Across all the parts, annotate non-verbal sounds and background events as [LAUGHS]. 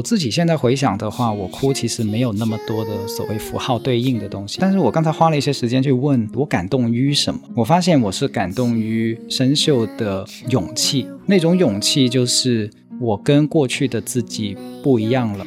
我自己现在回想的话，我哭其实没有那么多的所谓符号对应的东西。但是我刚才花了一些时间去问我感动于什么，我发现我是感动于生锈的勇气。那种勇气就是我跟过去的自己不一样了。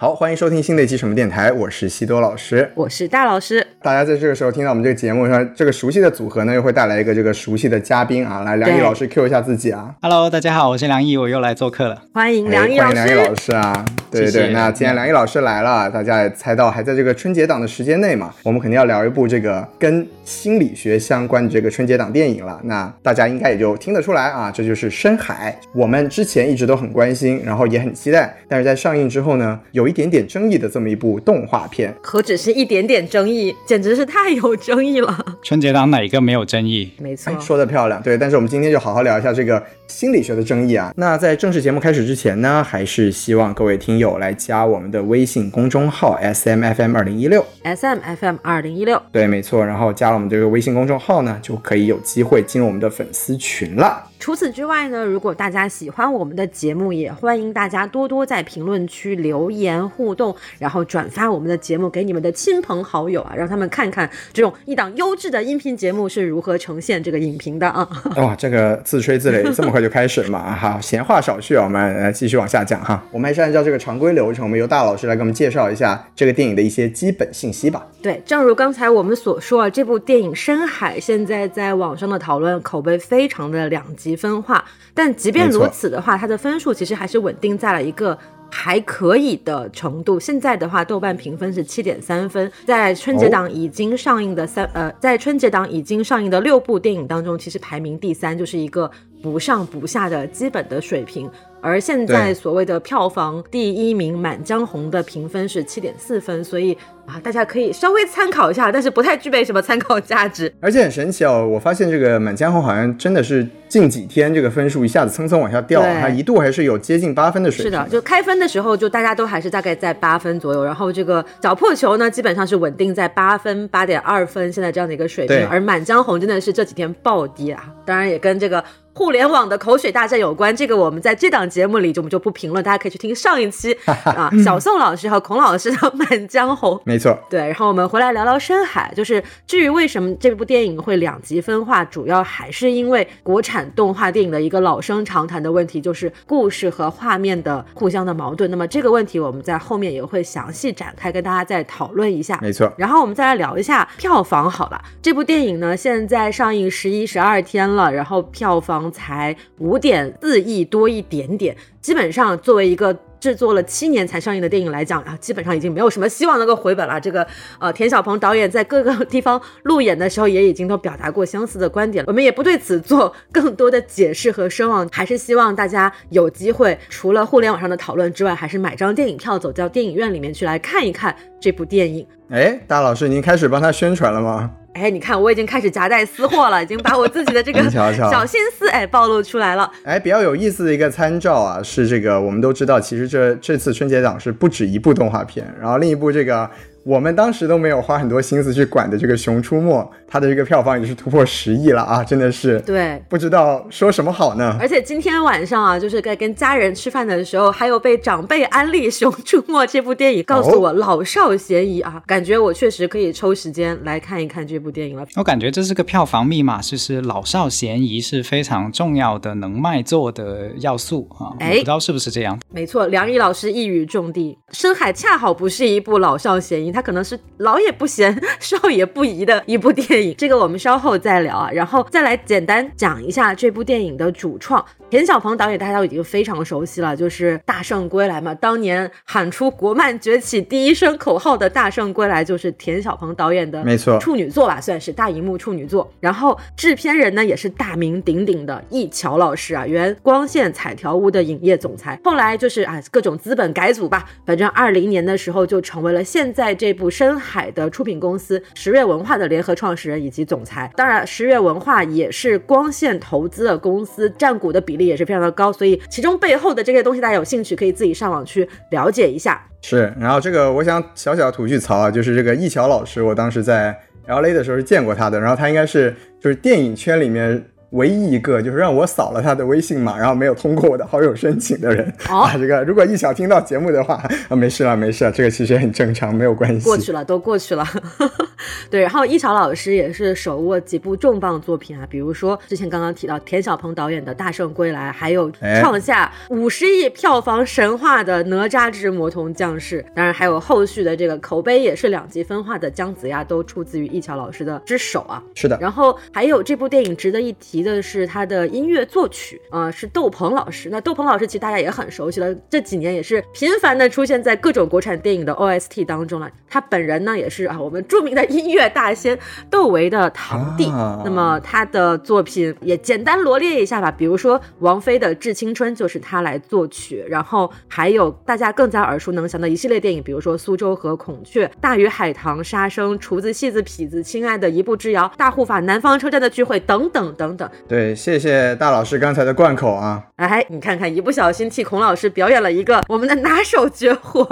好，欢迎收听新的一期什么电台，我是西多老师，我是大老师。大家在这个时候听到我们这个节目上，这个熟悉的组合呢，又会带来一个这个熟悉的嘉宾啊，来梁毅老师 Q 一下自己啊。Hello，大家好，我是梁毅，我又来做客了，欢迎梁毅老师。欢迎梁毅老师啊，对对对。那既然梁毅老师来了，大家也猜到还在这个春节档的时间内嘛，我们肯定要聊一部这个跟心理学相关的这个春节档电影了。那大家应该也就听得出来啊，这就是《深海》。我们之前一直都很关心，然后也很期待，但是在上映之后呢，有一点点争议的。这么一部动画片，何止是一点点争议，简直是太有争议了。春节档哪一个没有争议？没错，说的漂亮。对，但是我们今天就好好聊一下这个心理学的争议啊。那在正式节目开始之前呢，还是希望各位听友来加我们的微信公众号 S M F M 二零一六 S M F M 二零一六。对，没错。然后加了我们这个微信公众号呢，就可以有机会进入我们的粉丝群了。除此之外呢，如果大家喜欢我们的节目，也欢迎大家多多在评论区留言互动。然后转发我们的节目给你们的亲朋好友啊，让他们看看这种一档优质的音频节目是如何呈现这个影评的啊！[LAUGHS] 哇，这个自吹自擂这么快就开始嘛？哈，闲话少叙，我们来继续往下讲哈。我们还是按照这个常规流程，我们由大老师来给我们介绍一下这个电影的一些基本信息吧。对，正如刚才我们所说啊，这部电影《深海》现在在网上的讨论口碑非常的两极分化，但即便如此的话，它的分数其实还是稳定在了一个。还可以的程度。现在的话，豆瓣评分是七点三分。在春节档已经上映的三呃，在春节档已经上映的六部电影当中，其实排名第三，就是一个不上不下的基本的水平。而现在所谓的票房第一名《满江红》的评分是七点四分，所以啊，大家可以稍微参考一下，但是不太具备什么参考价值。而且很神奇哦，我发现这个《满江红》好像真的是近几天这个分数一下子蹭蹭往下掉，它一度还是有接近八分的水平。是的，就开分的时候就大家都还是大概在八分左右，然后这个小破球呢基本上是稳定在八分、八点二分现在这样的一个水平。而《满江红》真的是这几天暴跌啊，当然也跟这个。互联网的口水大战有关，这个我们在这档节目里就我们就不评论，大家可以去听上一期啊，[LAUGHS] 小宋老师和孔老师的《满江红》。没错，对。然后我们回来聊聊《深海》，就是至于为什么这部电影会两极分化，主要还是因为国产动画电影的一个老生常谈的问题，就是故事和画面的互相的矛盾。那么这个问题我们在后面也会详细展开跟大家再讨论一下。没错。然后我们再来聊一下票房好了，这部电影呢现在上映十一十二天了，然后票房。才五点四亿多一点点，基本上作为一个制作了七年才上映的电影来讲啊，基本上已经没有什么希望能够回本了。这个呃，田小鹏导演在各个地方路演的时候也已经都表达过相似的观点，我们也不对此做更多的解释和声望，还是希望大家有机会除了互联网上的讨论之外，还是买张电影票走到电影院里面去来看一看这部电影。哎，大老师，您开始帮他宣传了吗？哎，你看，我已经开始夹带私货了，已经把我自己的这个 [LAUGHS] 小心思哎暴露出来了。哎，比较有意思的一个参照啊，是这个，我们都知道，其实这这次春节档是不止一部动画片，然后另一部这个。我们当时都没有花很多心思去管的这个《熊出没》，它的这个票房也是突破十亿了啊！真的是对，不知道说什么好呢。而且今天晚上啊，就是在跟家人吃饭的时候，还有被长辈安利《熊出没》这部电影，告诉我老少咸宜啊，感觉我确实可以抽时间来看一看这部电影了。我感觉这是个票房密码，就是老少咸宜是非常重要的能卖座的要素啊！哎，不知道是不是这样？没错，梁毅老师一语中的，《深海》恰好不是一部老少咸宜。它可能是老也不嫌，[LAUGHS] 少也不宜的一部电影，这个我们稍后再聊啊。然后再来简单讲一下这部电影的主创田小鹏导演，大家都已经非常熟悉了，就是《大圣归来》嘛。当年喊出国漫崛起第一声口号的《大圣归来》，就是田小鹏导演的，没错，处女作吧，算是大荧幕处女作。然后制片人呢，也是大名鼎鼎的易桥老师啊，原光线彩条屋的影业总裁，后来就是啊各种资本改组吧，反正二零年的时候就成为了现在这这部深。海的出品公司十月文化的联合创始人以及总裁，当然十月文化也是光线投资的公司，占股的比例也是非常的高，所以其中背后的这些东西，大家有兴趣可以自己上网去了解一下。是，然后这个我想小小吐句槽啊，就是这个易桥老师，我当时在 L A 的时候是见过他的，然后他应该是就是电影圈里面。唯一一个就是让我扫了他的微信码，然后没有通过我的好友申请的人。哦啊，这个如果一小听到节目的话，啊，没事了，没事了，这个其实也很正常，没有关系。过去了，都过去了。[LAUGHS] 对，然后一潮老师也是手握几部重磅作品啊，比如说之前刚刚提到田晓鹏导演的《大圣归来》，还有哎创下五十亿票房神话的《哪吒之魔童降世》，当然还有后续的这个口碑也是两极分化的《姜子牙》，都出自于一桥老师的之手啊。是的，然后还有这部电影值得一提的是他的音乐作曲，呃，是窦鹏老师。那窦鹏老师其实大家也很熟悉了，这几年也是频繁的出现在各种国产电影的 OST 当中了。他本人呢也是啊我们著名的音乐大仙窦唯的堂弟。啊那么他的作品也简单罗列一下吧，比如说王菲的《致青春》就是他来作曲，然后还有大家更加耳熟能详的一系列电影，比如说《苏州河》《孔雀》《大鱼海棠》《杀生》《厨子戏子痞子》《亲爱的一步之遥》《大护法》《南方车站的聚会》等等等等。对，谢谢大老师刚才的贯口啊，哎，你看看，一不小心替孔老师表演了一个我们的拿手绝活。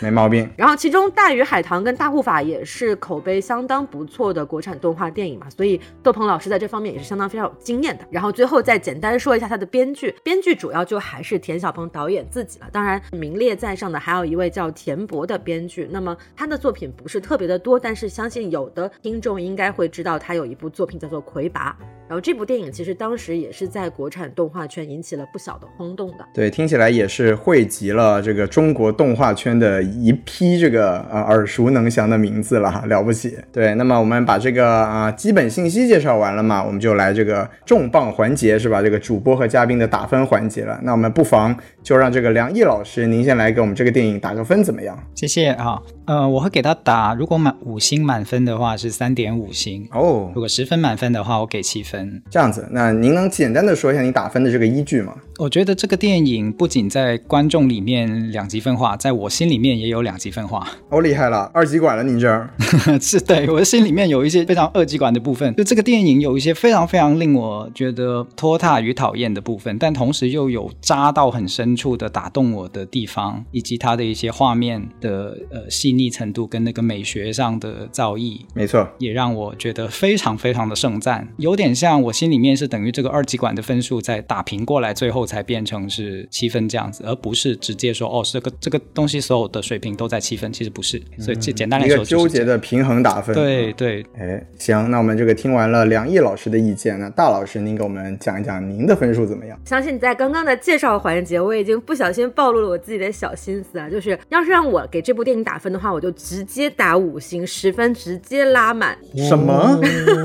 没毛病。然后，其中《大鱼海棠》跟《大护法》也是口碑相当不错的国产动画电影嘛，所以窦鹏老师在这方面也是相当非常有经验的。然后最后再简单说一下他的编剧，编剧主要就还是田晓鹏导演自己了。当然，名列在上的还有一位叫田博的编剧。那么他的作品不是特别的多，但是相信有的听众应该会知道他有一部作品叫做《魁拔》。然后这部电影其实当时也是在国产动画圈引起了不小的轰动的。对，听起来也是汇集了这个中国动画圈的一批这个呃耳熟能详的名字了哈，了不起。对，那么我们把这个啊、基本信息介绍完了嘛，我们就来这个重磅环节是吧？这个主播和嘉宾的打分环节了。那我们不妨就让这个梁毅老师您先来给我们这个电影打个分怎么样？谢谢啊，呃，我会给他打，如果满五星满分的话是三点五星，哦如，果十分满分的话我给七分。这样子，那您能简单的说一下你打分的这个依据吗？我觉得这个电影不仅在观众里面两极分化，在我心里面也有两极分化。哦，厉害了，二极管了您这儿。[LAUGHS] 是对我的心里面有一些非常二极管的部分，就这个电影有一些非常非常令我觉得拖沓与讨厌的部分，但同时又有扎到很深处的打动我的地方，以及它的一些画面的呃细腻程度跟那个美学上的造诣，没错，也让我觉得非常非常的盛赞，有点像我心里面是等于这个二极管的分数在打平过来，最后才变成是七分这样子，而不是直接说哦这个这个东西所有的水平都在七分，其实不是，所以简简单来说纠结的平衡打分。对对，哎，行，那我们这个听完了梁毅老师的意见，那大老师您给我们讲一讲您的分数怎么样？相信在刚刚的介绍环节，我已经不小心暴露了我自己的小心思啊，就是要是让我给这部电影打分的话，我就直接打五星，十分直接拉满。什么？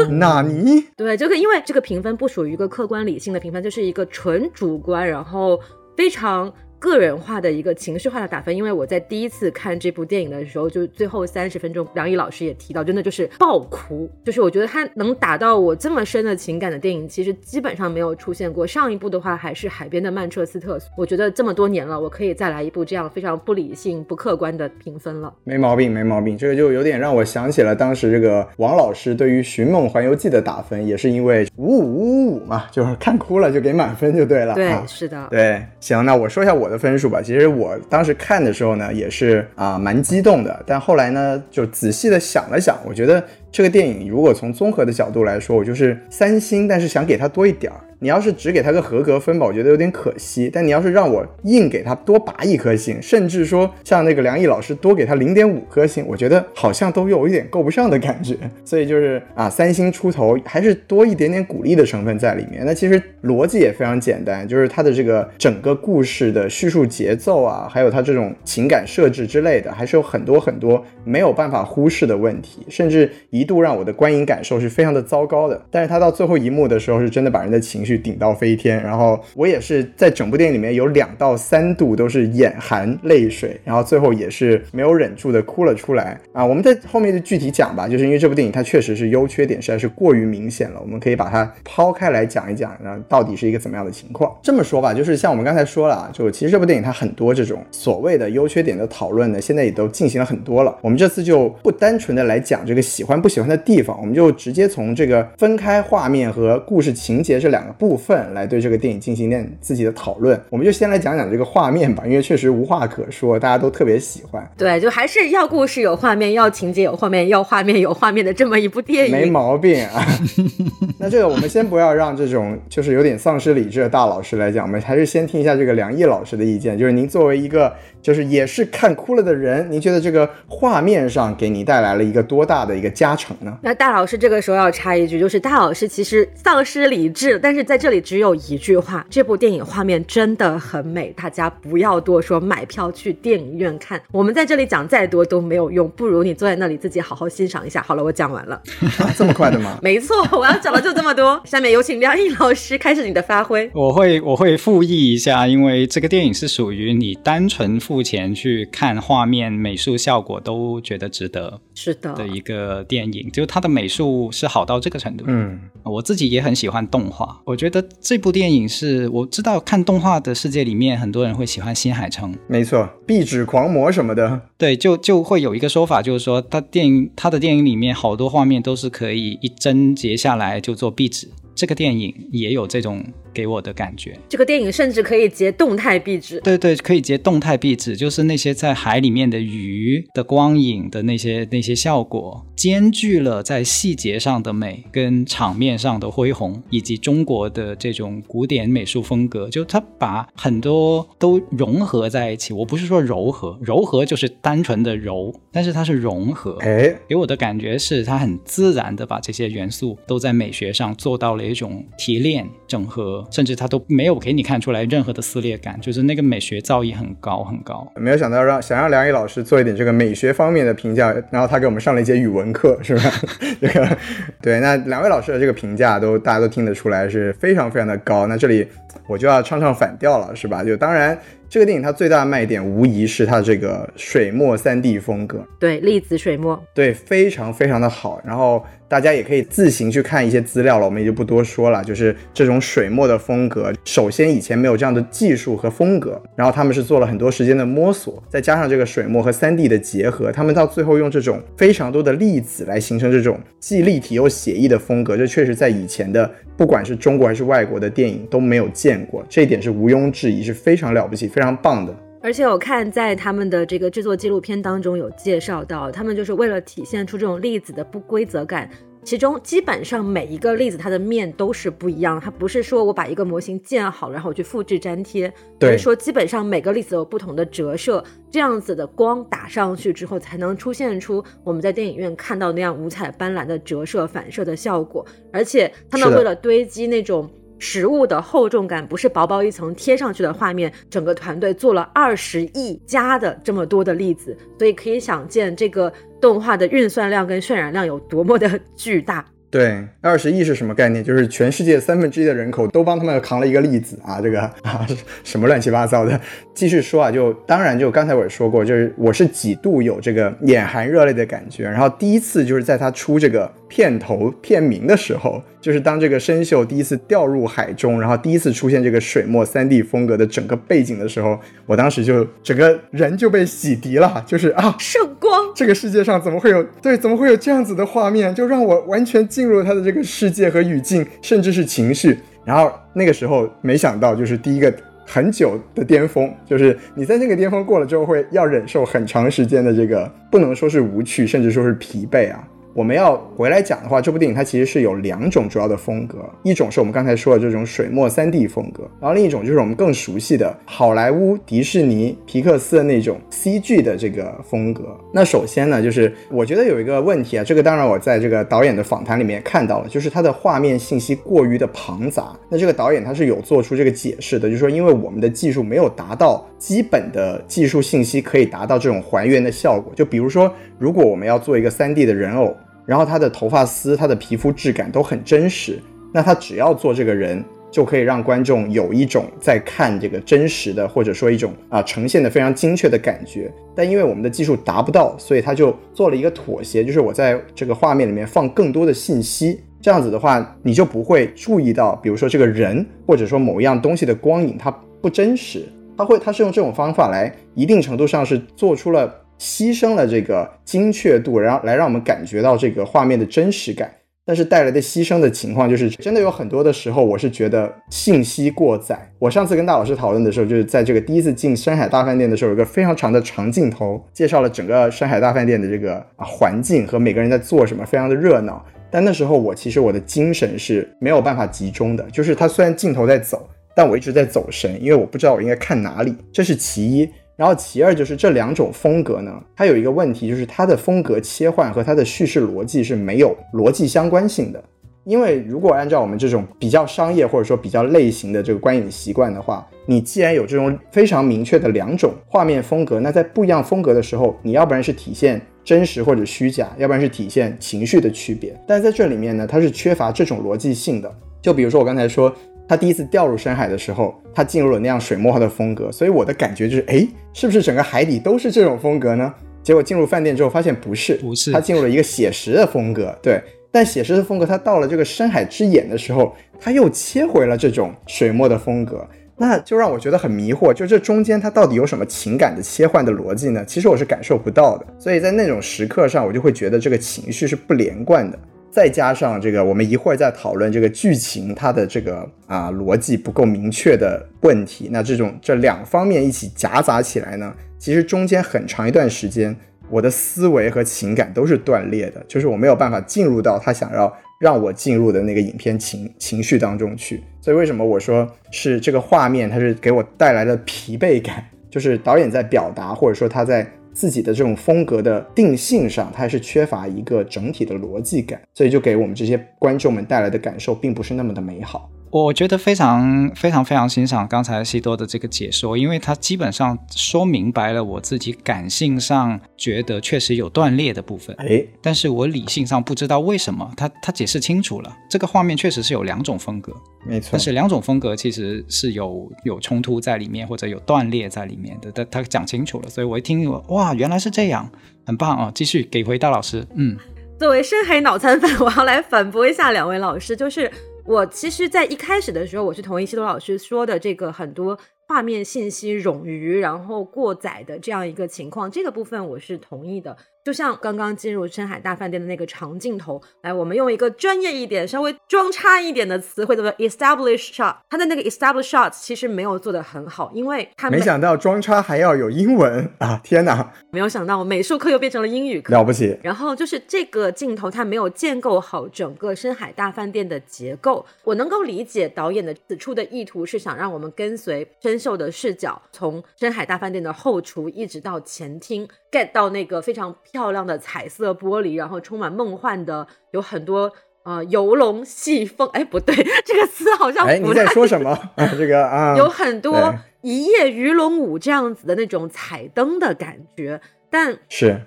纳尼？[LAUGHS] 对，这个因为这个评分不属于一个客观理性的评分，就是一个纯主观，然后非常。个人化的一个情绪化的打分，因为我在第一次看这部电影的时候，就最后三十分钟，梁毅老师也提到，真的就是爆哭，就是我觉得他能打到我这么深的情感的电影，其实基本上没有出现过。上一部的话还是海边的曼彻斯特，我觉得这么多年了，我可以再来一部这样非常不理性、不客观的评分了。没毛病，没毛病。这个就有点让我想起了当时这个王老师对于《寻梦环游记》的打分，也是因为五五五五嘛，就是看哭了就给满分就对了。对，啊是的，对，行，那我说一下我的分数吧。其实我当时看的时候呢，也是啊、蛮激动的，但后来呢，就仔细的想了想，我觉得这个电影如果从综合的角度来说，我就是三星，但是想给它多一点儿。你要是只给他个合格分吧，我觉得有点可惜。但你要是让我硬给他多拔一颗星，甚至说像那个梁毅老师多给他零点五颗星，我觉得好像都有一点够不上的感觉。所以就是啊，三星出头还是多一点点鼓励的成分在里面。那其实逻辑也非常简单，就是它的这个整个故事的叙述节奏啊，还有它这种情感设置之类的，还是有很多很多没有办法忽视的问题，甚至一度让我的观影感受是非常的糟糕的。但是它到最后一幕的时候，是真的把人的情绪顶到飞天。然后我也是在整部电影里面有两到三度都是眼含泪水，然后最后也是没有忍住的哭了出来啊。我们在后面就具体讲吧，就是因为这部电影它确实是优缺点实在是过于明显了，我们可以把它抛开来讲一讲，然后到底是一个怎么样的情况。这么说吧，就是像我们刚才说了啊，就其实这部电影它很多这种所谓的优缺点的讨论呢，现在也都进行了很多了。我们这次就不单纯的来讲这个喜欢不喜欢的地方，我们就直接从这个分开画面和故事情节这两个部分来对这个电影进行一点自己的讨论。我们就先来讲讲这个画面吧，因为确实无话可说，大家都特别喜欢。对，就还是要故事有画面，要情节有画面，要画面有画面的这么一部电影，没毛病啊。[LAUGHS] 那这个我们先不要让这种就是有点丧失理智的大老师来讲，我们还是先听一下这个梁毅老师的意见，就是您作为一个。就是也是看哭了的人，您觉得这个画面上给你带来了一个多大的一个加成呢？那大老师这个时候要插一句，就是大老师其实丧失理智，但是在这里只有一句话：这部电影画面真的很美，大家不要多说，买票去电影院看。我们在这里讲再多都没有用，不如你坐在那里自己好好欣赏一下。好了，我讲完了，[LAUGHS] 这么快的吗？没错，我要讲的就这么多。下面有请梁毅老师开始你的发挥。我会我会复议一下，因为这个电影是属于你单纯付钱去看画面、美术效果都觉得值得，是的的一个电影，就是它的美术是好到这个程度。嗯，我自己也很喜欢动画，我觉得这部电影是我知道看动画的世界里面，很多人会喜欢新海诚，没错，壁纸狂魔什么的，对，就就会有一个说法，就是说他电影他的电影里面好多画面都是可以一帧截下来就做壁纸。这个电影也有这种给我的感觉。这个电影甚至可以截动态壁纸。对对，可以截动态壁纸，就是那些在海里面的鱼的光影的那些那些效果，兼具了在细节上的美跟场面上的恢宏，以及中国的这种古典美术风格，就它把很多都融合在一起。我不是说柔和，[LAUGHS] 柔和就是单纯的柔，但是它是融合。哎，给我的感觉是它很自然的把这些元素都在美学上做到了。一种提炼、整合，甚至他都没有给你看出来任何的撕裂感，就是那个美学造诣很高很高。没有想到让想让梁毅老师做一点这个美学方面的评价，然后他给我们上了一节语文课，是吧？[LAUGHS] 这个对，那两位老师的这个评价都大家都听得出来是非常非常的高。那这里我就要唱唱反调了，是吧？就当然。这个电影它最大的卖点无疑是它这个水墨三 D 风格，对，粒子水墨，对，非常非常的好。然后大家也可以自行去看一些资料了，我们也就不多说了。就是这种水墨的风格，首先以前没有这样的技术和风格，然后他们是做了很多时间的摸索，再加上这个水墨和三 D 的结合，他们到最后用这种非常多的粒子来形成这种既立体又写意的风格，这确实在以前的。不管是中国还是外国的电影都没有见过，这一点是毋庸置疑，是非常了不起、非常棒的。而且我看在他们的这个制作纪录片当中有介绍到，他们就是为了体现出这种粒子的不规则感。其中基本上每一个粒子它的面都是不一样，它不是说我把一个模型建好，然后我去复制粘贴，而是说基本上每个粒子有不同的折射，这样子的光打上去之后，才能出现出我们在电影院看到那样五彩斑斓的折射反射的效果。而且他们为了堆积那种实物的厚重感，不是薄薄一层贴上去的画面，整个团队做了二十亿加的这么多的例子，所以可以想见这个。动画的运算量跟渲染量有多么的巨大？对，二十亿是什么概念？就是全世界三分之一的人口都帮他们扛了一个例子啊！这个啊，什么乱七八糟的？继续说啊，就当然就刚才我也说过，就是我是几度有这个眼含热泪的感觉。然后第一次就是在他出这个。片头片名的时候，就是当这个生锈第一次掉入海中，然后第一次出现这个水墨三 D 风格的整个背景的时候，我当时就整个人就被洗涤了，就是啊，[LAUGHS] 圣光，这个世界上怎么会有对，怎么会有这样子的画面，就让我完全进入了他的这个世界和语境，甚至是情绪。然后那个时候没想到，就是第一个很久的巅峰，就是你在那个巅峰过了之后，会要忍受很长时间的这个不能说是无趣，甚至说是疲惫啊。我们要回来讲的话，这部电影它其实是有两种主要的风格，一种是我们刚才说的这种水墨三 D 风格，然后另一种就是我们更熟悉的好莱坞、迪士尼、皮克斯的那种 CG 的这个风格。那首先呢，就是我觉得有一个问题啊，这个当然我在这个导演的访谈里面看到了，就是它的画面信息过于的庞杂。那这个导演他是有做出这个解释的，就是说因为我们的技术没有达到基本的技术信息可以达到这种还原的效果。就比如说，如果我们要做一个三 D 的人偶。然后他的头发丝、他的皮肤质感都很真实，那他只要做这个人，就可以让观众有一种在看这个真实的，或者说一种啊呈现的非常精确的感觉。但因为我们的技术达不到，所以他就做了一个妥协，就是我在这个画面里面放更多的信息，这样子的话，你就不会注意到，比如说这个人或者说某一样东西的光影它不真实，他会他是用这种方法来一定程度上是做出了。牺牲了这个精确度，然后来让我们感觉到这个画面的真实感。但是带来的牺牲的情况就是，真的有很多的时候，我是觉得信息过载。我上次跟大老师讨论的时候，就是在这个第一次进山海大饭店的时候，有个非常长的长镜头，介绍了整个山海大饭店的这个环境和每个人在做什么，非常的热闹。但那时候我其实我的精神是没有办法集中的，就是它虽然镜头在走，但我一直在走神，因为我不知道我应该看哪里，这是其一。然后其二就是这两种风格呢，它有一个问题，就是它的风格切换和它的叙事逻辑是没有逻辑相关性的。因为如果按照我们这种比较商业或者说比较类型的这个观影习惯的话，你既然有这种非常明确的两种画面风格，那在不一样风格的时候，你要不然是体现真实或者虚假，要不然是体现情绪的区别。但在这里面呢，它是缺乏这种逻辑性的。就比如说我刚才说。他第一次掉入深海的时候，他进入了那样水墨画的风格，所以我的感觉就是，哎，是不是整个海底都是这种风格呢？结果进入饭店之后发现不是，不是，他进入了一个写实的风格，对。但写实的风格，他到了这个深海之眼的时候，他又切回了这种水墨的风格，那就让我觉得很迷惑，就这中间他到底有什么情感的切换的逻辑呢？其实我是感受不到的，所以在那种时刻上，我就会觉得这个情绪是不连贯的。再加上这个，我们一会儿再讨论这个剧情，它的这个啊逻辑不够明确的问题。那这种这两方面一起夹杂起来呢，其实中间很长一段时间，我的思维和情感都是断裂的，就是我没有办法进入到他想要让我进入的那个影片情情绪当中去。所以为什么我说是这个画面，它是给我带来了疲惫感，就是导演在表达，或者说他在。自己的这种风格的定性上，它还是缺乏一个整体的逻辑感，所以就给我们这些观众们带来的感受并不是那么的美好。我觉得非常非常非常欣赏刚才西多的这个解说，因为他基本上说明白了我自己感性上觉得确实有断裂的部分，哎，但是我理性上不知道为什么。他他解释清楚了，这个画面确实是有两种风格，没错，但是两种风格其实是有有冲突在里面或者有断裂在里面的，他他讲清楚了，所以我一听哇，原来是这样，很棒啊！继续给回大老师，嗯，作为深海脑残粉，我要来反驳一下两位老师，就是。我其实，在一开始的时候，我是同意西多老师说的这个很多。画面信息冗余，然后过载的这样一个情况，这个部分我是同意的。就像刚刚进入深海大饭店的那个长镜头，来，我们用一个专业一点、稍微装叉一点的词汇，叫做 establish shot。它的那个 establish shot 其实没有做得很好，因为它没想到装叉还要有英文啊！天哪，没有想到美术课又变成了英语课，了不起。然后就是这个镜头，它没有建构好整个深海大饭店的结构。我能够理解导演的此处的意图是想让我们跟随深秀的视角，从深海大饭店的后厨一直到前厅。get 到那个非常漂亮的彩色玻璃，然后充满梦幻的，有很多呃游龙戏凤，哎不对，[LAUGHS] 这个词好像哎你在说什么？这个啊，[LAUGHS] 有很多一夜鱼龙舞这样子的那种彩灯的感觉，但是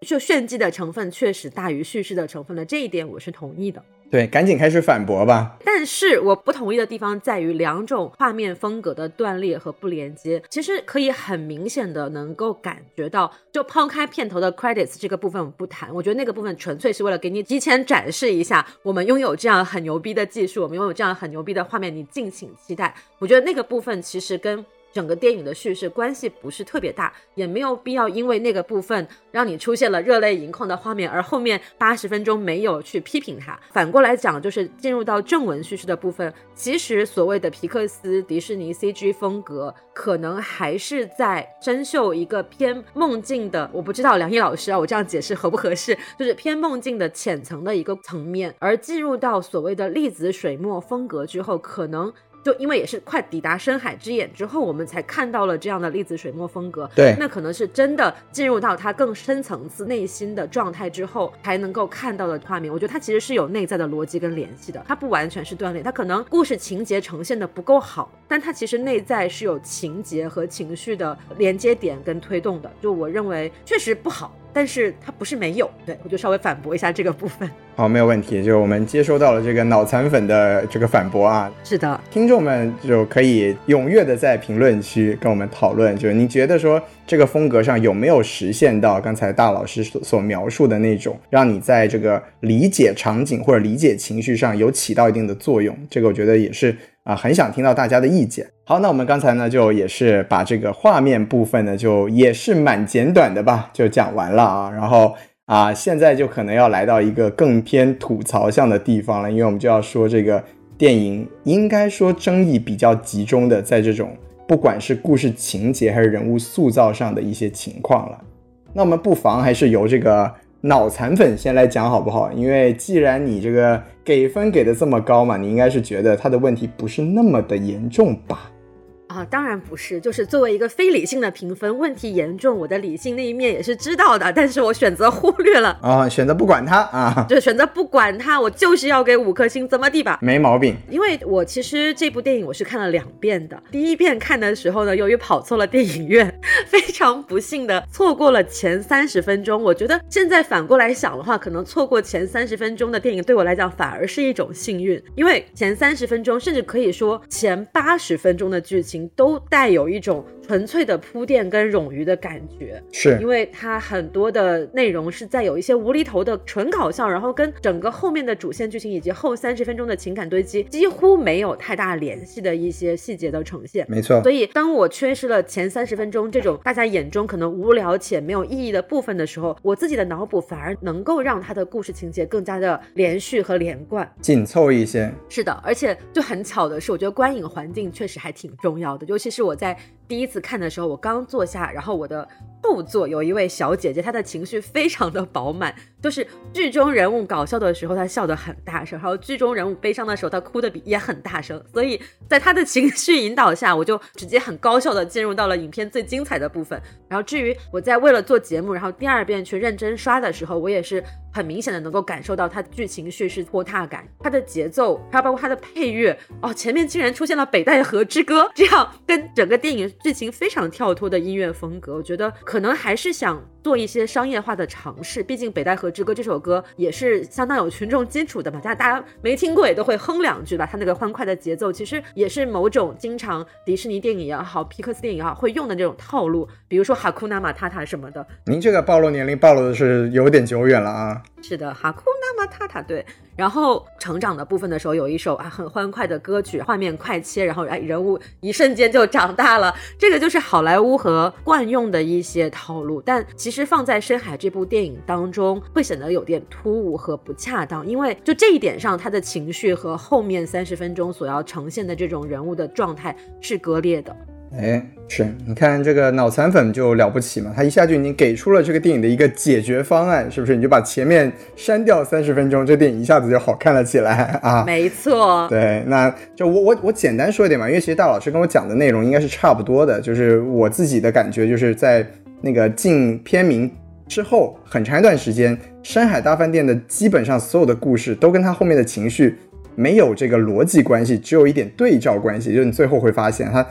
就炫技的成分确实大于叙事的成分了这一点我是同意的。对，赶紧开始反驳吧。但是我不同意的地方在于两种画面风格的断裂和不连接，其实可以很明显的能够感觉到。就抛开片头的 credits 这个部分我不谈，我觉得那个部分纯粹是为了给你提前展示一下，我们拥有这样很牛逼的技术，我们拥有这样很牛逼的画面，你敬请期待。我觉得那个部分其实跟。整个电影的叙事关系不是特别大，也没有必要因为那个部分让你出现了热泪盈眶的画面，而后面八十分钟没有去批评它。反过来讲，就是进入到正文叙事的部分，其实所谓的皮克斯、迪士尼 CG 风格，可能还是在深秀一个偏梦境的。我不知道梁毅老师啊，我这样解释合不合适？就是偏梦境的浅层的一个层面，而进入到所谓的粒子水墨风格之后，可能。就因为也是快抵达深海之眼之后，我们才看到了这样的粒子水墨风格。对，那可能是真的进入到它更深层次内心的状态之后，才能够看到的画面。我觉得它其实是有内在的逻辑跟联系的，它不完全是断裂，它可能故事情节呈现的不够好，但它其实内在是有情节和情绪的连接点跟推动的。就我认为确实不好。但是它不是没有，对我就稍微反驳一下这个部分。好，没有问题，就是我们接收到了这个脑残粉的这个反驳啊。是的，听众们就可以踊跃的在评论区跟我们讨论，就是你觉得说这个风格上有没有实现到刚才大老师所所描述的那种，让你在这个理解场景或者理解情绪上有起到一定的作用？这个我觉得也是。啊，很想听到大家的意见。好，那我们刚才呢，就也是把这个画面部分呢，就也是蛮简短的吧，就讲完了啊。然后啊，现在就可能要来到一个更偏吐槽向的地方了，因为我们就要说这个电影应该说争议比较集中的在这种不管是故事情节还是人物塑造上的一些情况了。那我们不妨还是由这个。脑残粉先来讲好不好？因为既然你这个给分给的这么高嘛，你应该是觉得他的问题不是那么的严重吧？啊，当然不是，就是作为一个非理性的评分，问题严重，我的理性那一面也是知道的，但是我选择忽略了啊，选择不管它啊，就选择不管它，我就是要给五颗星，怎么地吧？没毛病，因为我其实这部电影我是看了两遍的，第一遍看的时候呢，由于跑错了电影院，[LAUGHS] 非常不幸的错过了前三十分钟。我觉得现在反过来想的话，可能错过前三十分钟的电影对我来讲反而是一种幸运，因为前三十分钟甚至可以说前八十分钟的剧情。都带有一种纯粹的铺垫跟冗余的感觉，是因为它很多的内容是在有一些无厘头的纯搞笑，然后跟整个后面的主线剧情以及后三十分钟的情感堆积几乎没有太大联系的一些细节的呈现。没错，所以当我缺失了前三十分钟这种大家眼中可能无聊且没有意义的部分的时候，我自己的脑补反而能够让它的故事情节更加的连续和连贯、紧凑一些。是的，而且就很巧的是，我觉得观影环境确实还挺重要的。尤其是我在第一次看的时候，我刚坐下，然后我的。后座有一位小姐姐，她的情绪非常的饱满，就是剧中人物搞笑的时候，他笑得很大声；，然后剧中人物悲伤的时候，他哭的比也很大声。所以在他的情绪引导下，我就直接很高效的进入到了影片最精彩的部分。然后至于我在为了做节目，然后第二遍去认真刷的时候，我也是很明显的能够感受到他剧情叙事拖沓感，他的节奏，还有包括他的配乐，哦，前面竟然出现了《北戴河之歌》这样跟整个电影剧情非常跳脱的音乐风格，我觉得。可能还是想做一些商业化的尝试，毕竟《北戴河之歌》这首歌也是相当有群众基础的嘛，大家大家没听过也都会哼两句吧。它那个欢快的节奏，其实也是某种经常迪士尼电影也好，皮克斯电影也好会用的这种套路，比如说哈库纳马塔塔什么的。您这个暴露年龄暴露的是有点久远了啊。是的，哈库纳马塔塔对。然后成长的部分的时候，有一首啊很欢快的歌曲，画面快切，然后哎人物一瞬间就长大了，这个就是好莱坞和惯用的一些套路。但其实放在《深海》这部电影当中，会显得有点突兀和不恰当，因为就这一点上，他的情绪和后面三十分钟所要呈现的这种人物的状态是割裂的。哎，是你看这个脑残粉就了不起嘛，他一下就已经给出了这个电影的一个解决方案，是不是？你就把前面删掉三十分钟，这电影一下子就好看了起来啊！没错，对，那就我我我简单说一点嘛，因为其实大老师跟我讲的内容应该是差不多的，就是我自己的感觉就是在那个进片名之后很长一段时间，《山海大饭店》的基本上所有的故事都跟他后面的情绪没有这个逻辑关系，只有一点对照关系，就是你最后会发现他。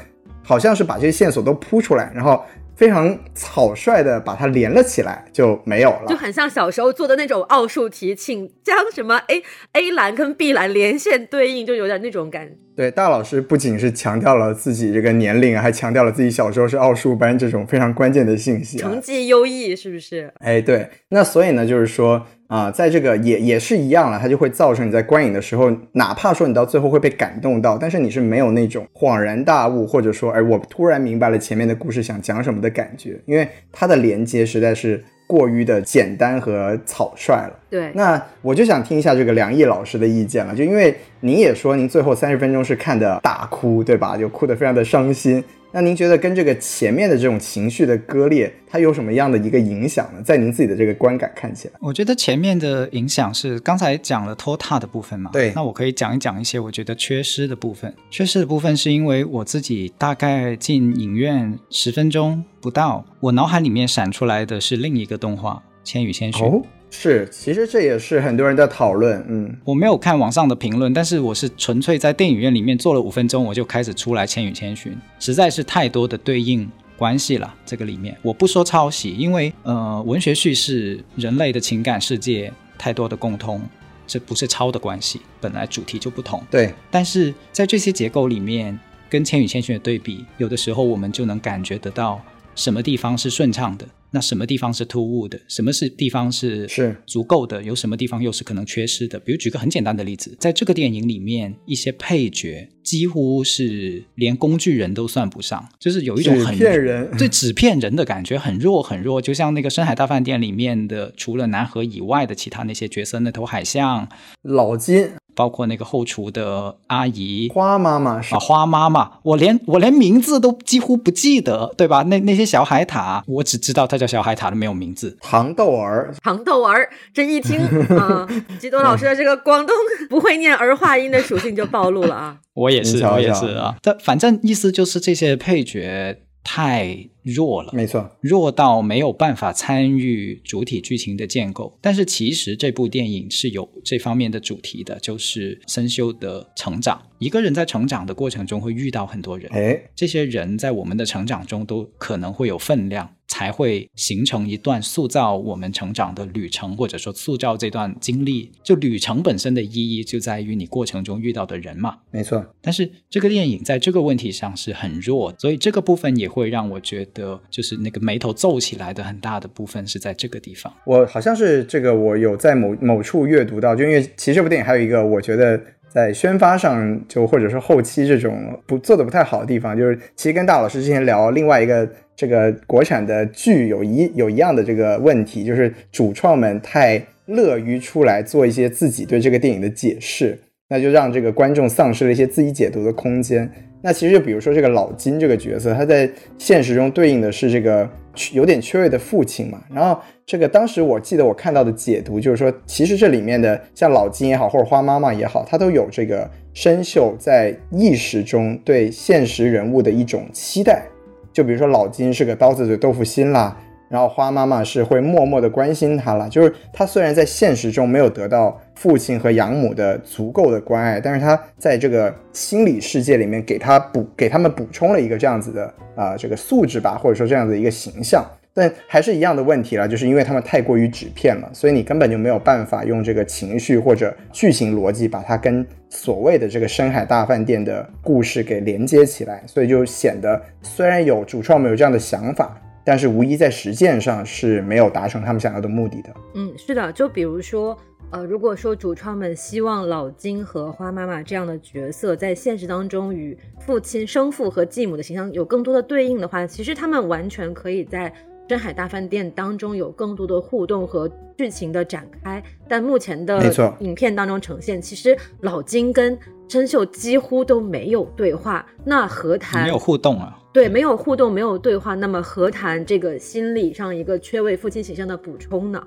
好像是把这些线索都铺出来，然后非常草率的把它连了起来，就没有了，就很像小时候做的那种奥数题，请将什么 A A 栏跟 B 栏连线对应，就有点那种感觉。对，大老师不仅是强调了自己这个年龄，还强调了自己小时候是奥数班这种非常关键的信息，成绩优异是不是？哎，对，那所以呢，就是说啊，在这个也也是一样了，它就会造成你在观影的时候，哪怕说你到最后会被感动到，但是你是没有那种恍然大悟，或者说，哎，我突然明白了前面的故事想讲什么的感觉，因为它的连接实在是。过于的简单和草率了。对，那我就想听一下这个梁毅老师的意见了。就因为您也说您最后三十分钟是看的大哭，对吧？就哭得非常的伤心。那您觉得跟这个前面的这种情绪的割裂，它有什么样的一个影响呢？在您自己的这个观感看起来，我觉得前面的影响是刚才讲了拖沓的部分嘛。对，那我可以讲一讲一些我觉得缺失的部分。缺失的部分是因为我自己大概进影院十分钟不到，我脑海里面闪出来的是另一个动画《千与千寻》。是，其实这也是很多人在讨论。嗯，我没有看网上的评论，但是我是纯粹在电影院里面坐了五分钟，我就开始出来《千与千寻》，实在是太多的对应关系了。这个里面我不说抄袭，因为呃，文学叙事人类的情感世界太多的共通，这不是抄的关系，本来主题就不同。对，但是在这些结构里面，跟《千与千寻》的对比，有的时候我们就能感觉得到什么地方是顺畅的。那什么地方是突兀的？什么是地方是是足够的？有什么地方又是可能缺失的？比如举个很简单的例子，在这个电影里面，一些配角几乎是连工具人都算不上，就是有一种很骗人、[LAUGHS] 对纸片人的感觉，很弱很弱。就像那个《深海大饭店》里面的，除了南河以外的其他那些角色，那头海象、老金。包括那个后厨的阿姨花妈妈是啊，花妈妈，我连我连名字都几乎不记得，对吧？那那些小海獭，我只知道它叫小海獭，都没有名字。糖豆儿，糖豆儿，这一听啊，[LAUGHS] 吉多老师的这个广东 [LAUGHS] 不会念儿化音的属性就暴露了啊！我也是，我也是啊。这反正意思就是这些配角。太弱了，没错，弱到没有办法参与主体剧情的建构。但是其实这部电影是有这方面的主题的，就是生修的成长。一个人在成长的过程中会遇到很多人，哎，这些人在我们的成长中都可能会有分量。才会形成一段塑造我们成长的旅程，或者说塑造这段经历。就旅程本身的意义就在于你过程中遇到的人嘛。没错。但是这个电影在这个问题上是很弱，所以这个部分也会让我觉得，的就是那个眉头皱起来的很大的部分是在这个地方。我好像是这个，我有在某某处阅读到，就因为其实这部电影还有一个我觉得在宣发上就或者是后期这种不做的不太好的地方，就是其实跟大老师之前聊另外一个。这个国产的剧有一有一样的这个问题，就是主创们太乐于出来做一些自己对这个电影的解释，那就让这个观众丧失了一些自己解读的空间。那其实就比如说这个老金这个角色，他在现实中对应的是这个有点缺位的父亲嘛。然后这个当时我记得我看到的解读就是说，其实这里面的像老金也好，或者花妈妈也好，他都有这个生锈在意识中对现实人物的一种期待。就比如说老金是个刀子嘴豆腐心啦，然后花妈妈是会默默的关心他了。就是他虽然在现实中没有得到父亲和养母的足够的关爱，但是他在这个心理世界里面给他补给他们补充了一个这样子的啊这个素质吧，或者说这样子一个形象。但还是一样的问题了，就是因为他们太过于纸片了，所以你根本就没有办法用这个情绪或者剧情逻辑把它跟所谓的这个深海大饭店的故事给连接起来，所以就显得虽然有主创们有这样的想法，但是无疑在实践上是没有达成他们想要的目的的。嗯，是的，就比如说，呃，如果说主创们希望老金和花妈妈这样的角色在现实当中与父亲、生父和继母的形象有更多的对应的话，其实他们完全可以在。深海大饭店当中有更多的互动和剧情的展开，但目前的影片当中呈现，其实老金跟真秀几乎都没有对话，那何谈没有互动啊？对，没有互动，没有对话，那么何谈这个心理上一个缺位父亲形象的补充呢？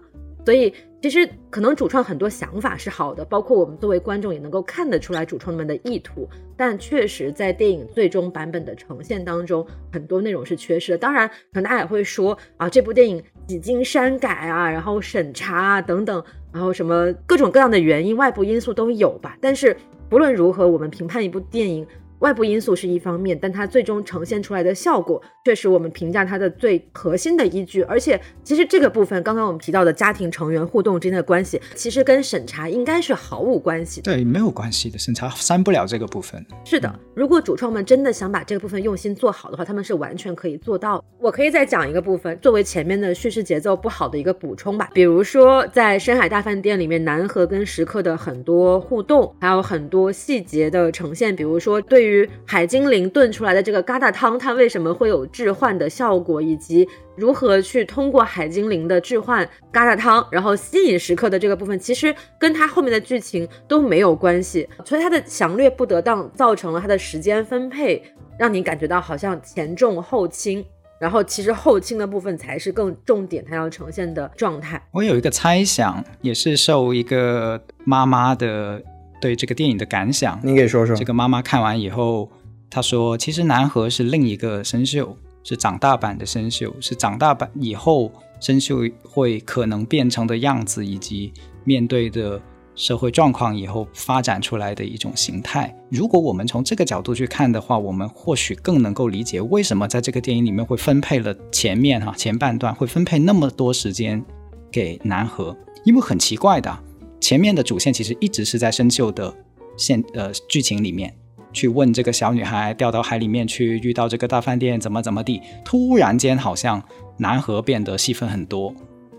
所以，其实可能主创很多想法是好的，包括我们作为观众也能够看得出来主创们的意图，但确实在电影最终版本的呈现当中，很多内容是缺失的。当然，可能大家也会说啊，这部电影几经删改啊，然后审查啊等等，然后什么各种各样的原因、外部因素都有吧。但是不论如何，我们评判一部电影。外部因素是一方面，但它最终呈现出来的效果却是我们评价它的最核心的依据。而且，其实这个部分，刚刚我们提到的家庭成员互动之间的关系，其实跟审查应该是毫无关系。对，没有关系的，审查删不了这个部分。是的，如果主创们真的想把这个部分用心做好的话，他们是完全可以做到。我可以再讲一个部分，作为前面的叙事节奏不好的一个补充吧。比如说，在深海大饭店里面，南河跟食客的很多互动，还有很多细节的呈现，比如说对于。于海精灵炖出来的这个疙瘩汤，它为什么会有置换的效果，以及如何去通过海精灵的置换疙瘩汤，然后吸引食客的这个部分，其实跟它后面的剧情都没有关系。所以它的详略不得当，造成了它的时间分配让你感觉到好像前重后轻，然后其实后轻的部分才是更重点，它要呈现的状态。我有一个猜想，也是受一个妈妈的。对这个电影的感想，你可以说说。这个妈妈看完以后，她说：“其实南河是另一个生锈，是长大版的生锈，是长大版以后生锈会可能变成的样子，以及面对的社会状况以后发展出来的一种形态。如果我们从这个角度去看的话，我们或许更能够理解为什么在这个电影里面会分配了前面哈前半段会分配那么多时间给南河，因为很奇怪的。”前面的主线其实一直是在生锈的线呃剧情里面，去问这个小女孩掉到海里面去，遇到这个大饭店怎么怎么地，突然间好像南河变得戏份很多。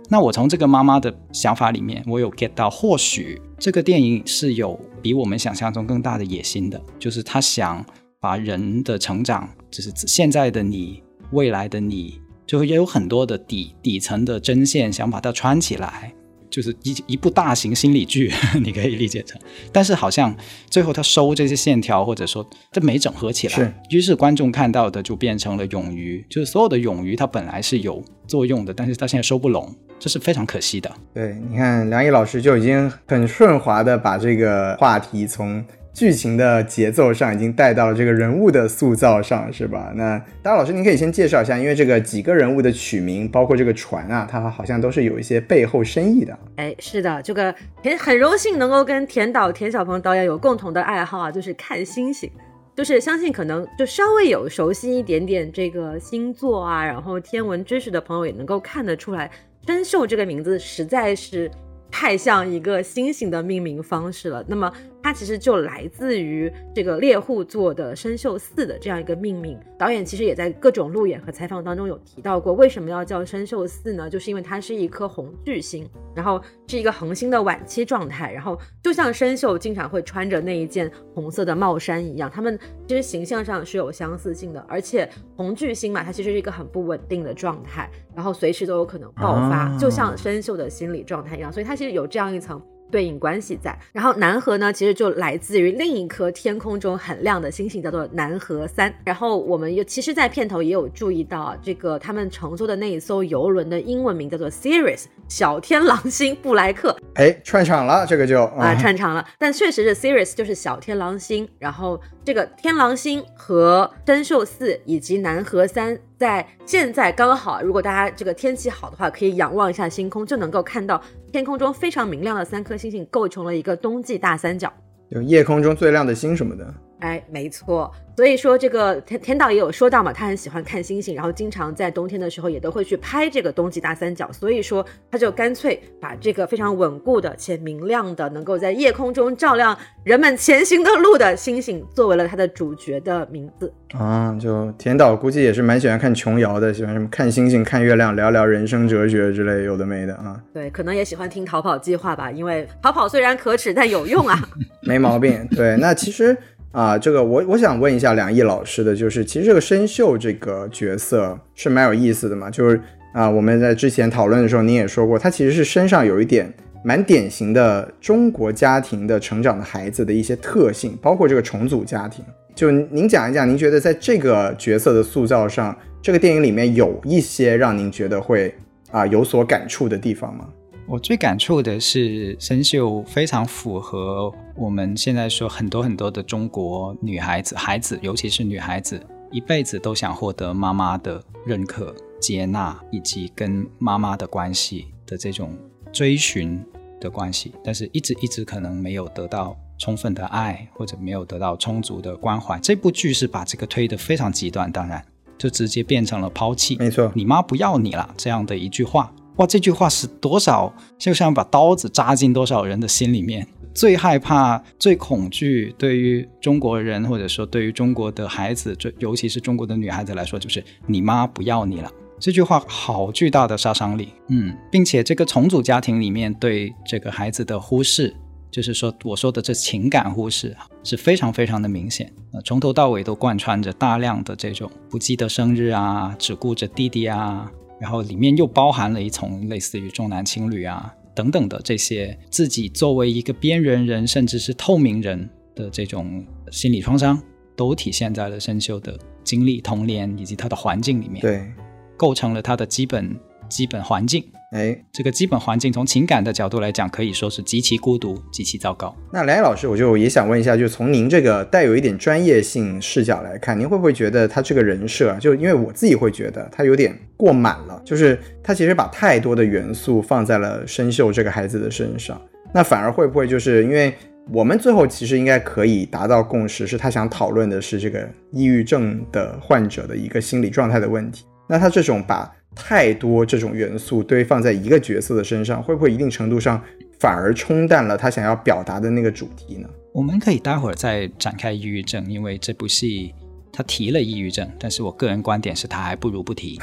那我从这个妈妈的想法里面，我有 get 到，或许这个电影是有比我们想象中更大的野心的，就是他想把人的成长，就是现在的你、未来的你，就也有很多的底底层的针线，想把它穿起来。就是一一部大型心理剧，[LAUGHS] 你可以理解成，但是好像最后他收这些线条，或者说这没整合起来，于是观众看到的就变成了冗余，就是所有的冗余它本来是有作用的，但是它现在收不拢，这是非常可惜的。对，你看梁毅老师就已经很顺滑的把这个话题从。剧情的节奏上已经带到了这个人物的塑造上，是吧？那大老师，您可以先介绍一下，因为这个几个人物的取名，包括这个船啊，它好像都是有一些背后深意的。哎，是的，这个很很荣幸能够跟田导田小鹏导演有共同的爱好啊，就是看星星，就是相信可能就稍微有熟悉一点点这个星座啊，然后天文知识的朋友也能够看得出来，生锈这个名字实在是太像一个星星的命名方式了。那么。它其实就来自于这个猎户座的生锈四的这样一个命名。导演其实也在各种路演和采访当中有提到过，为什么要叫生锈四呢？就是因为它是一颗红巨星，然后是一个恒星的晚期状态，然后就像生锈经常会穿着那一件红色的帽衫一样，他们其实形象上是有相似性的。而且红巨星嘛，它其实是一个很不稳定的状态，然后随时都有可能爆发，就像生锈的心理状态一样，所以它其实有这样一层。对应关系在，然后南河呢，其实就来自于另一颗天空中很亮的星星，叫做南河三。然后我们又其实，在片头也有注意到啊，这个他们乘坐的那一艘游轮的英文名叫做 Sirius 小天狼星布莱克。哎，串场了，这个就啊串场了。但确实是 Sirius 就是小天狼星，然后这个天狼星和生寿四以及南河三。在现在刚好，如果大家这个天气好的话，可以仰望一下星空，就能够看到天空中非常明亮的三颗星星，构成了一个冬季大三角，有夜空中最亮的星什么的。哎，没错。所以说，这个田田导也有说到嘛，他很喜欢看星星，然后经常在冬天的时候也都会去拍这个冬季大三角。所以说，他就干脆把这个非常稳固的且明亮的，能够在夜空中照亮人们前行的路的星星，作为了他的主角的名字啊。就田导估计也是蛮喜欢看琼瑶的，喜欢什么看星星、看月亮、聊聊人生哲学之类有的没的啊。对，可能也喜欢听逃跑计划吧，因为逃跑虽然可耻，但有用啊。[LAUGHS] 没毛病。对，那其实。啊，这个我我想问一下梁毅老师的，就是其实这个生锈这个角色是蛮有意思的嘛，就是啊，我们在之前讨论的时候，您也说过，他其实是身上有一点蛮典型的中国家庭的成长的孩子的一些特性，包括这个重组家庭。就您讲一讲，您觉得在这个角色的塑造上，这个电影里面有一些让您觉得会啊有所感触的地方吗？我最感触的是，生锈非常符合我们现在说很多很多的中国女孩子、孩子，尤其是女孩子，一辈子都想获得妈妈的认可、接纳，以及跟妈妈的关系的这种追寻的关系，但是一直一直可能没有得到充分的爱，或者没有得到充足的关怀。这部剧是把这个推得非常极端，当然就直接变成了抛弃，没错，你妈不要你了这样的一句话。哇，这句话是多少？就像把刀子扎进多少人的心里面。最害怕、最恐惧，对于中国人或者说对于中国的孩子，最尤其是中国的女孩子来说，就是你妈不要你了。这句话好巨大的杀伤力。嗯，并且这个重组家庭里面对这个孩子的忽视，就是说我说的这情感忽视是非常非常的明显。从头到尾都贯穿着大量的这种不记得生日啊，只顾着弟弟啊。然后里面又包含了一层类似于重男轻女啊等等的这些自己作为一个边缘人甚至是透明人的这种心理创伤，都体现在了生锈的经历、童年以及他的环境里面，对，构成了他的基本基本环境。哎，这个基本环境从情感的角度来讲，可以说是极其孤独、极其糟糕。那梁毅老师，我就也想问一下，就从您这个带有一点专业性视角来看，您会不会觉得他这个人设，就因为我自己会觉得他有点过满了，就是他其实把太多的元素放在了生锈这个孩子的身上，那反而会不会就是因为我们最后其实应该可以达到共识，是他想讨论的是这个抑郁症的患者的一个心理状态的问题，那他这种把。太多这种元素堆放在一个角色的身上，会不会一定程度上反而冲淡了他想要表达的那个主题呢？我们可以待会儿再展开抑郁症，因为这部戏他提了抑郁症，但是我个人观点是他还不如不提，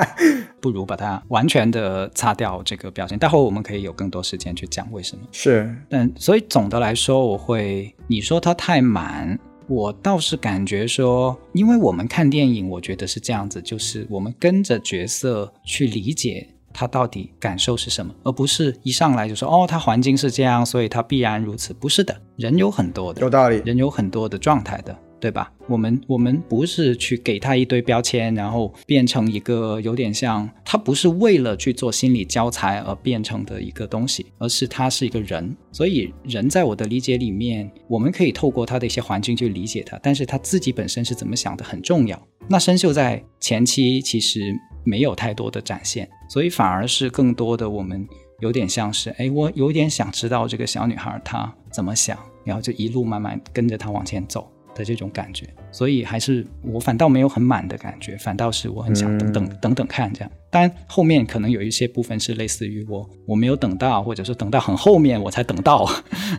[LAUGHS] 不如把它完全的擦掉这个表现。待会儿我们可以有更多时间去讲为什么。是，但所以总的来说，我会你说他太满，我倒是感觉说，因为我们看电影，我觉得是这样子，就是我们跟着角色去理解。他到底感受是什么，而不是一上来就说哦，他环境是这样，所以他必然如此。不是的，人有很多的，有道理，人有很多的状态的，对吧？我们我们不是去给他一堆标签，然后变成一个有点像他不是为了去做心理教材而变成的一个东西，而是他是一个人。所以人在我的理解里面，我们可以透过他的一些环境去理解他，但是他自己本身是怎么想的很重要。那生锈在前期其实。没有太多的展现，所以反而是更多的我们有点像是，哎，我有点想知道这个小女孩她怎么想，然后就一路慢慢跟着她往前走的这种感觉。所以还是我反倒没有很满的感觉，反倒是我很想等等等等看这样。当然后面可能有一些部分是类似于我我没有等到，或者是等到很后面我才等到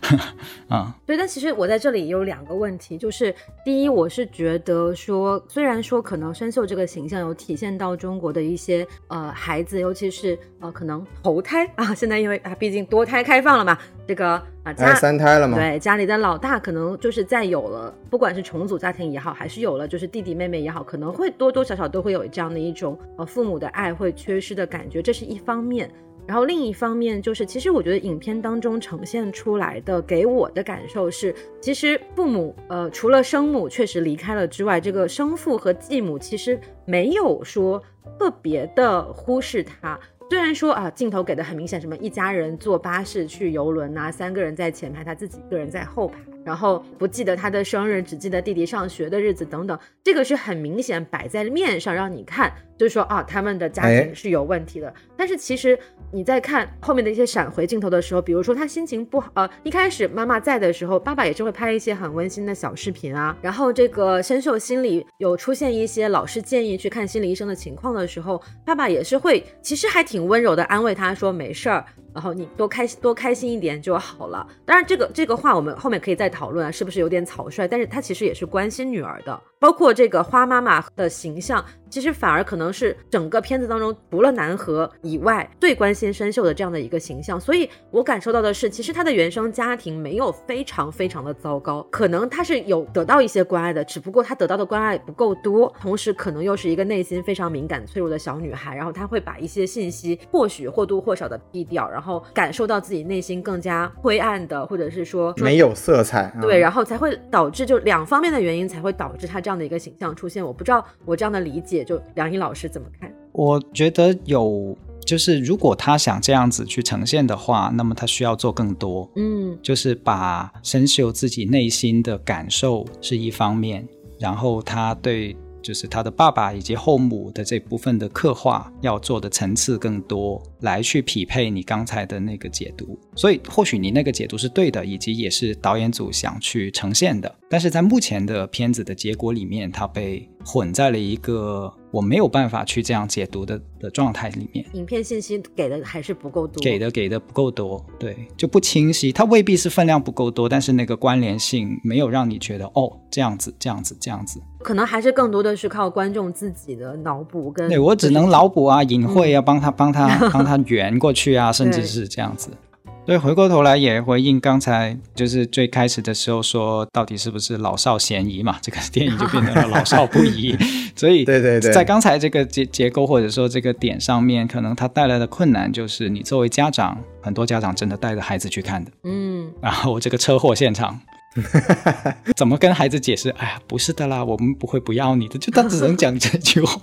[LAUGHS] 啊。对，但其实我在这里有两个问题，就是第一，我是觉得说，虽然说可能生锈这个形象有体现到中国的一些呃孩子，尤其是呃可能头胎 [LAUGHS] 啊，现在因为啊毕竟多胎开放了嘛，这个啊家三胎了嘛，对，家里的老大可能就是在有了，不管是重组家庭也好。好，还是有了，就是弟弟妹妹也好，可能会多多少少都会有这样的一种呃父母的爱会缺失的感觉，这是一方面。然后另一方面就是，其实我觉得影片当中呈现出来的给我的感受是，其实父母呃除了生母确实离开了之外，这个生父和继母其实没有说特别的忽视他。虽然说啊，镜头给的很明显，什么一家人坐巴士去游轮呐，三个人在前排，他自己一个人在后排。然后不记得他的生日，只记得弟弟上学的日子等等，这个是很明显摆在面上让你看，就是说啊，他们的家庭是有问题的。但是其实你在看后面的一些闪回镜头的时候，比如说他心情不好，呃，一开始妈妈在的时候，爸爸也是会拍一些很温馨的小视频啊。然后这个深秀心里有出现一些老师建议去看心理医生的情况的时候，爸爸也是会，其实还挺温柔的安慰他说没事儿。然后你多开心多开心一点就好了。当然，这个这个话我们后面可以再讨论啊，是不是有点草率？但是他其实也是关心女儿的，包括这个花妈妈的形象。其实反而可能是整个片子当中除了南河以外最关心生锈的这样的一个形象，所以我感受到的是，其实他的原生家庭没有非常非常的糟糕，可能他是有得到一些关爱的，只不过他得到的关爱不够多，同时可能又是一个内心非常敏感脆弱的小女孩，然后她会把一些信息或许或多或少的避掉，然后感受到自己内心更加灰暗的，或者是说没有色彩，对，然后才会导致就两方面的原因才会导致她这样的一个形象出现。我不知道我这样的理解。就梁毅老师怎么看？我觉得有，就是如果他想这样子去呈现的话，那么他需要做更多。嗯，就是把深秀自己内心的感受是一方面，然后他对。就是他的爸爸以及后母的这部分的刻画要做的层次更多，来去匹配你刚才的那个解读。所以或许你那个解读是对的，以及也是导演组想去呈现的。但是在目前的片子的结果里面，它被混在了一个我没有办法去这样解读的的状态里面。影片信息给的还是不够多，给的给的不够多，对，就不清晰。它未必是分量不够多，但是那个关联性没有让你觉得哦，这样子，这样子，这样子。可能还是更多的是靠观众自己的脑补跟对我只能脑补啊，隐晦啊，帮他帮他帮他圆过去啊，[LAUGHS] 甚至是这样子。对，回过头来也回应刚才就是最开始的时候说，到底是不是老少咸宜嘛？这个 [LAUGHS] 电影就变成了老少不宜。[LAUGHS] 所以对对对，在刚才这个结结构或者说这个点上面，可能它带来的困难就是，你作为家长，很多家长真的带着孩子去看的，嗯，然后这个车祸现场。[LAUGHS] 怎么跟孩子解释？哎呀，不是的啦，我们不会不要你的，就他只能讲这句话。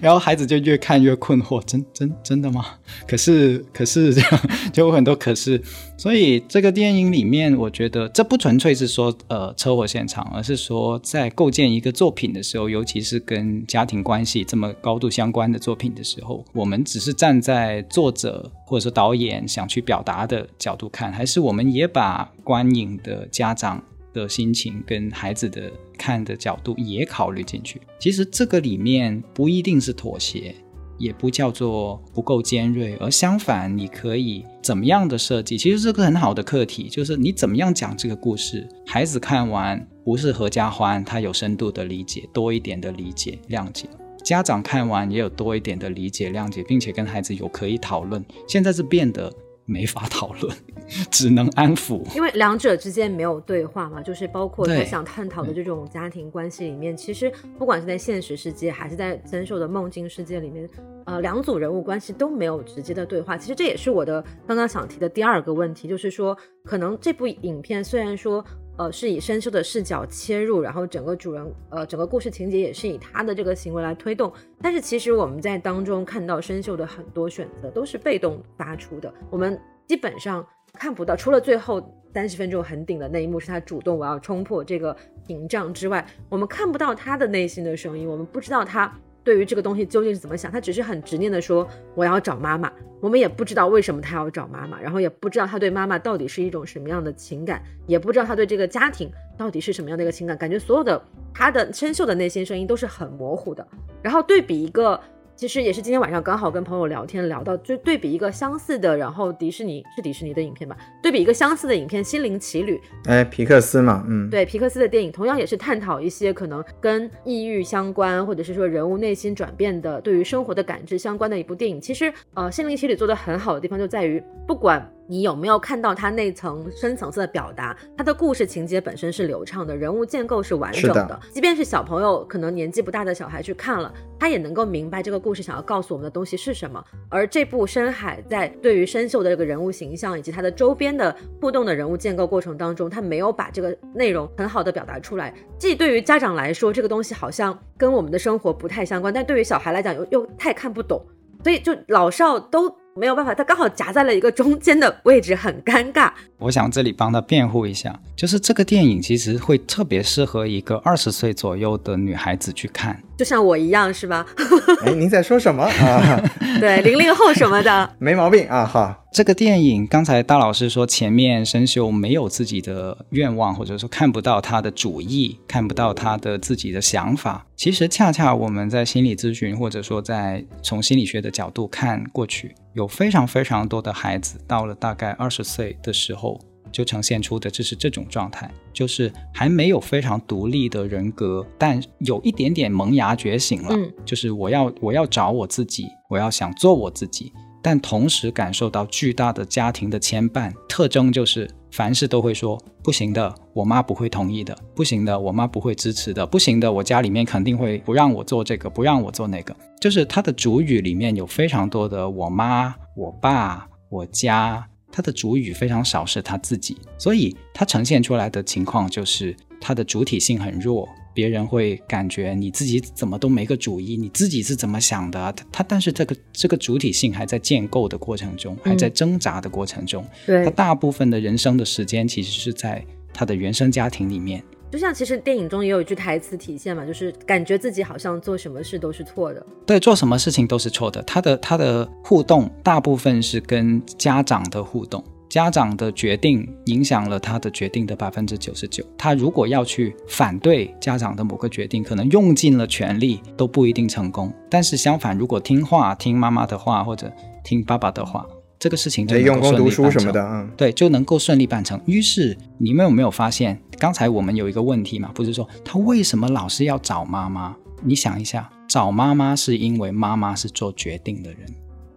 然后孩子就越看越困惑，真真真的吗？可是可是这样 [LAUGHS] 就有很多可是，所以这个电影里面，我觉得这不纯粹是说呃车祸现场，而是说在构建一个作品的时候，尤其是跟家庭关系这么高度相关的作品的时候，我们只是站在作者或者说导演想去表达的角度看，还是我们也把观影的家长。的心情跟孩子的看的角度也考虑进去。其实这个里面不一定是妥协，也不叫做不够尖锐，而相反，你可以怎么样的设计？其实是个很好的课题，就是你怎么样讲这个故事，孩子看完不是合家欢，他有深度的理解，多一点的理解谅解；家长看完也有多一点的理解谅解，并且跟孩子有可以讨论。现在是变得。没法讨论，[LAUGHS] 只能安抚，因为两者之间没有对话嘛，就是包括他想探讨的这种家庭关系里面，其实不管是在现实世界还是在曾寿的梦境世界里面，呃，两组人物关系都没有直接的对话。其实这也是我的刚刚想提的第二个问题，就是说，可能这部影片虽然说。呃，是以生锈的视角切入，然后整个主人，呃，整个故事情节也是以他的这个行为来推动。但是其实我们在当中看到生锈的很多选择都是被动发出的，我们基本上看不到，除了最后三十分钟很顶的那一幕是他主动我要冲破这个屏障之外，我们看不到他的内心的声音，我们不知道他。对于这个东西究竟是怎么想，他只是很执念的说我要找妈妈。我们也不知道为什么他要找妈妈，然后也不知道他对妈妈到底是一种什么样的情感，也不知道他对这个家庭到底是什么样的一个情感。感觉所有的他的生锈的内心声音都是很模糊的。然后对比一个。其实也是今天晚上刚好跟朋友聊天聊到，就对比一个相似的，然后迪士尼是迪士尼的影片吧，对比一个相似的影片《心灵奇旅》，哎，皮克斯嘛，嗯，对，皮克斯的电影同样也是探讨一些可能跟抑郁相关，或者是说人物内心转变的，对于生活的感知相关的一部电影。其实，呃，《心灵奇旅》做的很好的地方就在于，不管。你有没有看到它那层深层次的表达？它的故事情节本身是流畅的，人物建构是完整的。即便是小朋友，可能年纪不大的小孩去看了，他也能够明白这个故事想要告诉我们的东西是什么。而这部《深海》在对于生锈的这个人物形象以及它的周边的互动的人物建构过程当中，他没有把这个内容很好的表达出来。既对于家长来说，这个东西好像跟我们的生活不太相关，但对于小孩来讲又又太看不懂，所以就老少都。没有办法，他刚好夹在了一个中间的位置，很尴尬。我想这里帮他辩护一下，就是这个电影其实会特别适合一个二十岁左右的女孩子去看。就像我一样是吧？[LAUGHS] 哎，您在说什么啊？对，零零后什么的，[LAUGHS] 没毛病啊。哈，这个电影刚才大老师说前面生锈没有自己的愿望，或者说看不到他的主意，看不到他的自己的想法。其实恰恰我们在心理咨询，或者说在从心理学的角度看过去，有非常非常多的孩子到了大概二十岁的时候。就呈现出的就是这种状态，就是还没有非常独立的人格，但有一点点萌芽觉醒了。嗯，就是我要我要找我自己，我要想做我自己，但同时感受到巨大的家庭的牵绊。特征就是凡事都会说不行的，我妈不会同意的；不行的，我妈不会支持的；不行的，我家里面肯定会不让我做这个，不让我做那个。就是他的主语里面有非常多的我妈、我爸、我家。他的主语非常少，是他自己，所以他呈现出来的情况就是他的主体性很弱，别人会感觉你自己怎么都没个主意，你自己是怎么想的？他他，但是这个这个主体性还在建构的过程中，还在挣扎的过程中，对他大部分的人生的时间其实是在他的原生家庭里面。就像其实电影中也有一句台词体现嘛，就是感觉自己好像做什么事都是错的。对，做什么事情都是错的。他的他的互动大部分是跟家长的互动，家长的决定影响了他的决定的百分之九十九。他如果要去反对家长的某个决定，可能用尽了全力都不一定成功。但是相反，如果听话，听妈妈的话或者听爸爸的话。这个事情就用功读书什么的，嗯，对，就能够顺利办成。于是你们有没有发现，刚才我们有一个问题嘛？不是说他为什么老是要找妈妈？你想一下，找妈妈是因为妈妈是做决定的人，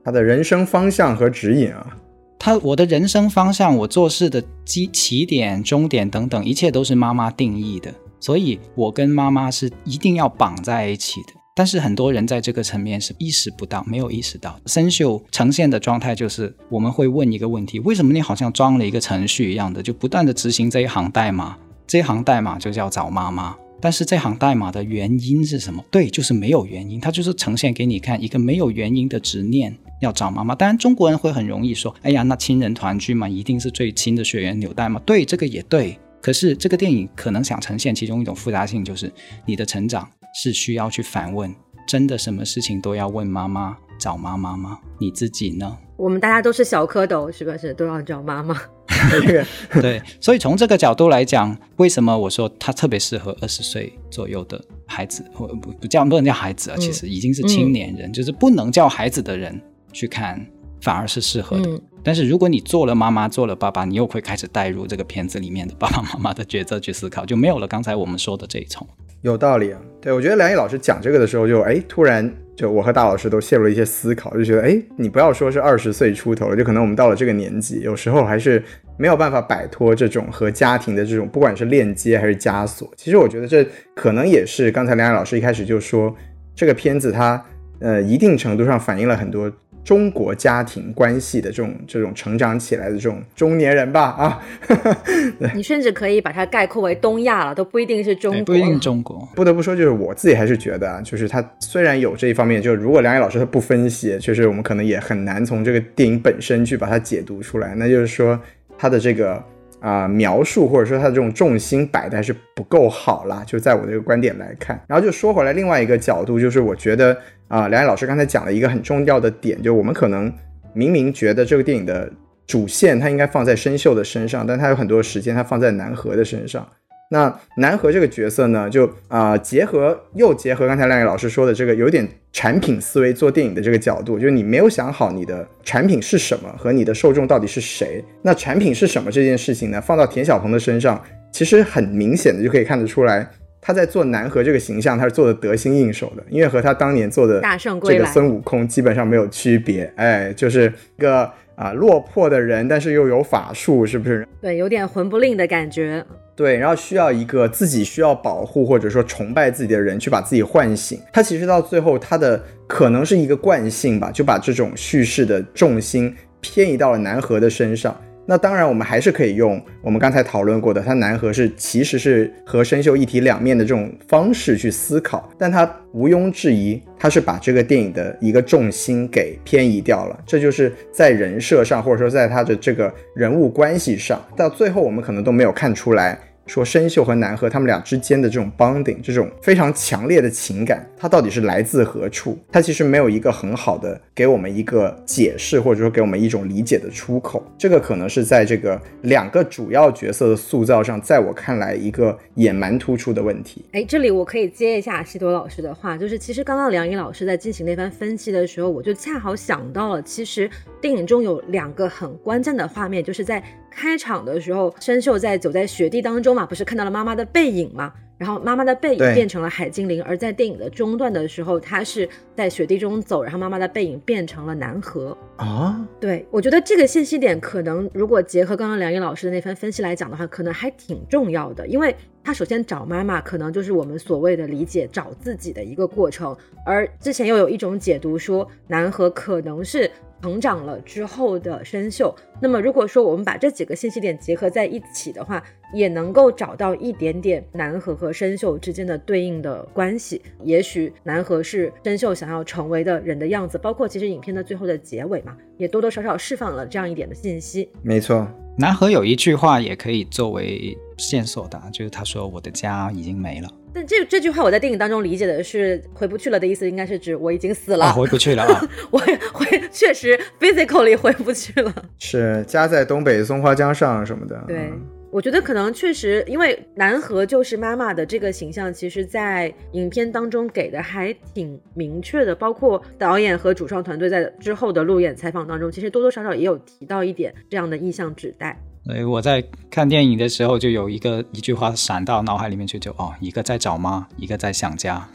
他的人生方向和指引啊，他我的人生方向，我做事的基起点、终点等等，一切都是妈妈定义的，所以我跟妈妈是一定要绑在一起的。但是很多人在这个层面是意识不到，没有意识到生锈呈现的状态就是，我们会问一个问题：为什么你好像装了一个程序一样的，就不断的执行这一行代码？这一行代码就叫找妈妈。但是这行代码的原因是什么？对，就是没有原因，它就是呈现给你看一个没有原因的执念要找妈妈。当然中国人会很容易说：哎呀，那亲人团聚嘛，一定是最亲的血缘纽带嘛。对，这个也对。可是这个电影可能想呈现其中一种复杂性，就是你的成长。是需要去反问，真的什么事情都要问妈妈找妈妈吗？你自己呢？我们大家都是小蝌蚪，是不是都要找妈妈？[LAUGHS] 对，所以从这个角度来讲，为什么我说它特别适合二十岁左右的孩子，或不不叫不能叫孩子啊，其实已经是青年人，就是不能叫孩子的人去看，反而是适合的。但是如果你做了妈妈，做了爸爸，你又会开始带入这个片子里面的爸爸妈妈的角色去思考，就没有了刚才我们说的这一重。有道理啊，对我觉得梁毅老师讲这个的时候，就哎，突然就我和大老师都陷入了一些思考，就觉得哎，你不要说是二十岁出头了，就可能我们到了这个年纪，有时候还是没有办法摆脱这种和家庭的这种，不管是链接还是枷锁。其实我觉得这可能也是刚才梁毅老师一开始就说，这个片子它呃一定程度上反映了很多。中国家庭关系的这种这种成长起来的这种中年人吧啊，[LAUGHS] 你甚至可以把它概括为东亚了，都不一定是中国，不一定中国。不得不说，就是我自己还是觉得啊，就是他虽然有这一方面，就是如果梁毅老师他不分析，确实我们可能也很难从这个电影本身去把它解读出来。那就是说他的这个啊描述或者说他的这种重心摆的还是不够好啦，就在我这个观点来看。然后就说回来，另外一个角度就是我觉得。啊，梁毅老师刚才讲了一个很重要的点，就我们可能明明觉得这个电影的主线它应该放在生锈的身上，但它有很多时间它放在南河的身上。那南河这个角色呢，就啊结合又结合刚才梁毅老师说的这个有点产品思维做电影的这个角度，就是你没有想好你的产品是什么和你的受众到底是谁。那产品是什么这件事情呢，放到田小鹏的身上，其实很明显的就可以看得出来。他在做南河这个形象，他是做的得心应手的，因为和他当年做的这个孙悟空基本上没有区别。哎，就是一个啊落魄的人，但是又有法术，是不是？对，有点魂不吝的感觉。对，然后需要一个自己需要保护或者说崇拜自己的人去把自己唤醒。他其实到最后，他的可能是一个惯性吧，就把这种叙事的重心偏移到了南河的身上。那当然，我们还是可以用我们刚才讨论过的，它南河是其实是和生锈一体两面的这种方式去思考，但它毋庸置疑，它是把这个电影的一个重心给偏移掉了。这就是在人设上，或者说在他的这个人物关系上，到最后我们可能都没有看出来。说生锈和南河他们俩之间的这种 bonding，这种非常强烈的情感，它到底是来自何处？它其实没有一个很好的给我们一个解释，或者说给我们一种理解的出口。这个可能是在这个两个主要角色的塑造上，在我看来一个也蛮突出的问题。哎，这里我可以接一下西多老师的话，就是其实刚刚梁颖老师在进行那番分析的时候，我就恰好想到了，其实电影中有两个很关键的画面，就是在。开场的时候，生锈在走在雪地当中嘛，不是看到了妈妈的背影嘛？然后妈妈的背影变成了海精灵，而在电影的中段的时候，他是在雪地中走，然后妈妈的背影变成了南河啊。对，我觉得这个信息点可能如果结合刚刚梁毅老师的那番分析来讲的话，可能还挺重要的，因为他首先找妈妈，可能就是我们所谓的理解找自己的一个过程，而之前又有一种解读说南河可能是。成长了之后的生锈，那么如果说我们把这几个信息点结合在一起的话，也能够找到一点点南河和生锈之间的对应的关系。也许南河是生锈想要成为的人的样子，包括其实影片的最后的结尾嘛，也多多少少释放了这样一点的信息。没错，南河有一句话也可以作为线索的，就是他说：“我的家已经没了。”但这这句话我在电影当中理解的是回不去了的意思，应该是指我已经死了，回不去了啊！[LAUGHS] 我 [LAUGHS] 回确实 physically 回不去了，是家在东北松花江上什么的。对，我觉得可能确实，因为南河就是妈妈的这个形象，其实在影片当中给的还挺明确的，包括导演和主创团队在之后的路演采访当中，其实多多少少也有提到一点这样的意向指代。以我在看电影的时候，就有一个一句话闪到脑海里面去，就哦，一个在找妈，一个在想家，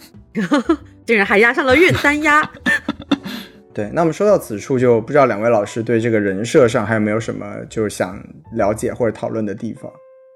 [LAUGHS] 竟然还押上了韵，单押。[LAUGHS] 对，那我们说到此处，就不知道两位老师对这个人设上还有没有什么就是想了解或者讨论的地方？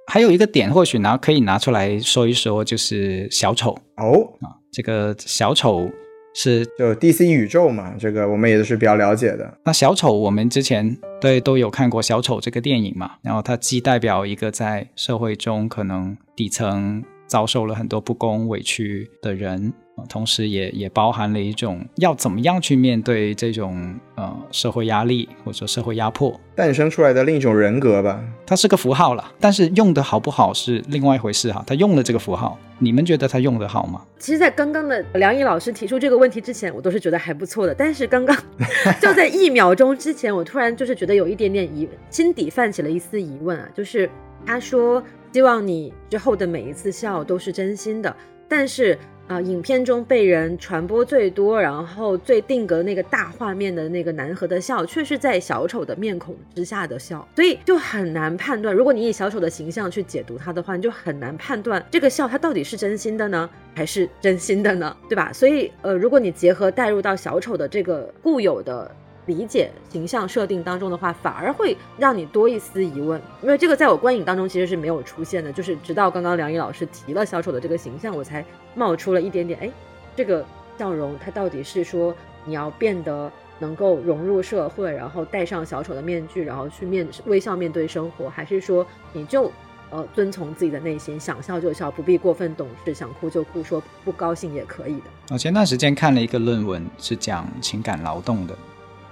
还有一个点，或许拿可以拿出来说一说，就是小丑哦啊，这个小丑。是，就 DC 宇宙嘛，这个我们也是比较了解的。那小丑，我们之前对都有看过小丑这个电影嘛，然后它既代表一个在社会中可能底层遭受了很多不公委屈的人。同时，也也包含了一种要怎么样去面对这种呃社会压力或者说社会压迫诞生出来的另一种人格吧。它是个符号了，但是用的好不好是另外一回事哈。他用了这个符号，你们觉得他用的好吗？其实，在刚刚的梁毅老师提出这个问题之前，我都是觉得还不错的。但是刚刚 [LAUGHS] 就在一秒钟之前，我突然就是觉得有一点点疑，心底泛起了一丝疑问啊，就是他说希望你之后的每一次笑都是真心的。但是啊，影片中被人传播最多，然后最定格那个大画面的那个南河的笑，却是在小丑的面孔之下的笑，所以就很难判断。如果你以小丑的形象去解读他的话，你就很难判断这个笑他到底是真心的呢，还是真心的呢？对吧？所以，呃，如果你结合带入到小丑的这个固有的。理解形象设定当中的话，反而会让你多一丝疑问，因为这个在我观影当中其实是没有出现的，就是直到刚刚梁毅老师提了小丑的这个形象，我才冒出了一点点，哎，这个笑容它到底是说你要变得能够融入社会，然后戴上小丑的面具，然后去面微笑面对生活，还是说你就呃遵从自己的内心，想笑就笑，不必过分懂事，想哭就哭，说不高兴也可以的。我前段时间看了一个论文，是讲情感劳动的。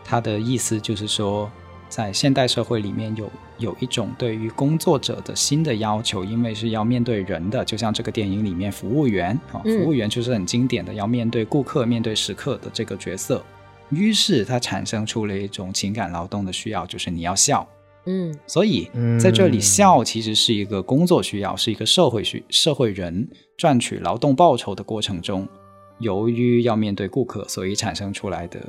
他的意思就是说，在现代社会里面有有一种对于工作者的新的要求，因为是要面对人的，就像这个电影里面服务员啊，服务员就是很经典的要面对顾客、面对食客的这个角色。于是他产生出了一种情感劳动的需要，就是你要笑。嗯，所以在这里笑其实是一个工作需要，是一个社会需社会人赚取劳动报酬的过程中，由于要面对顾客，所以产生出来的。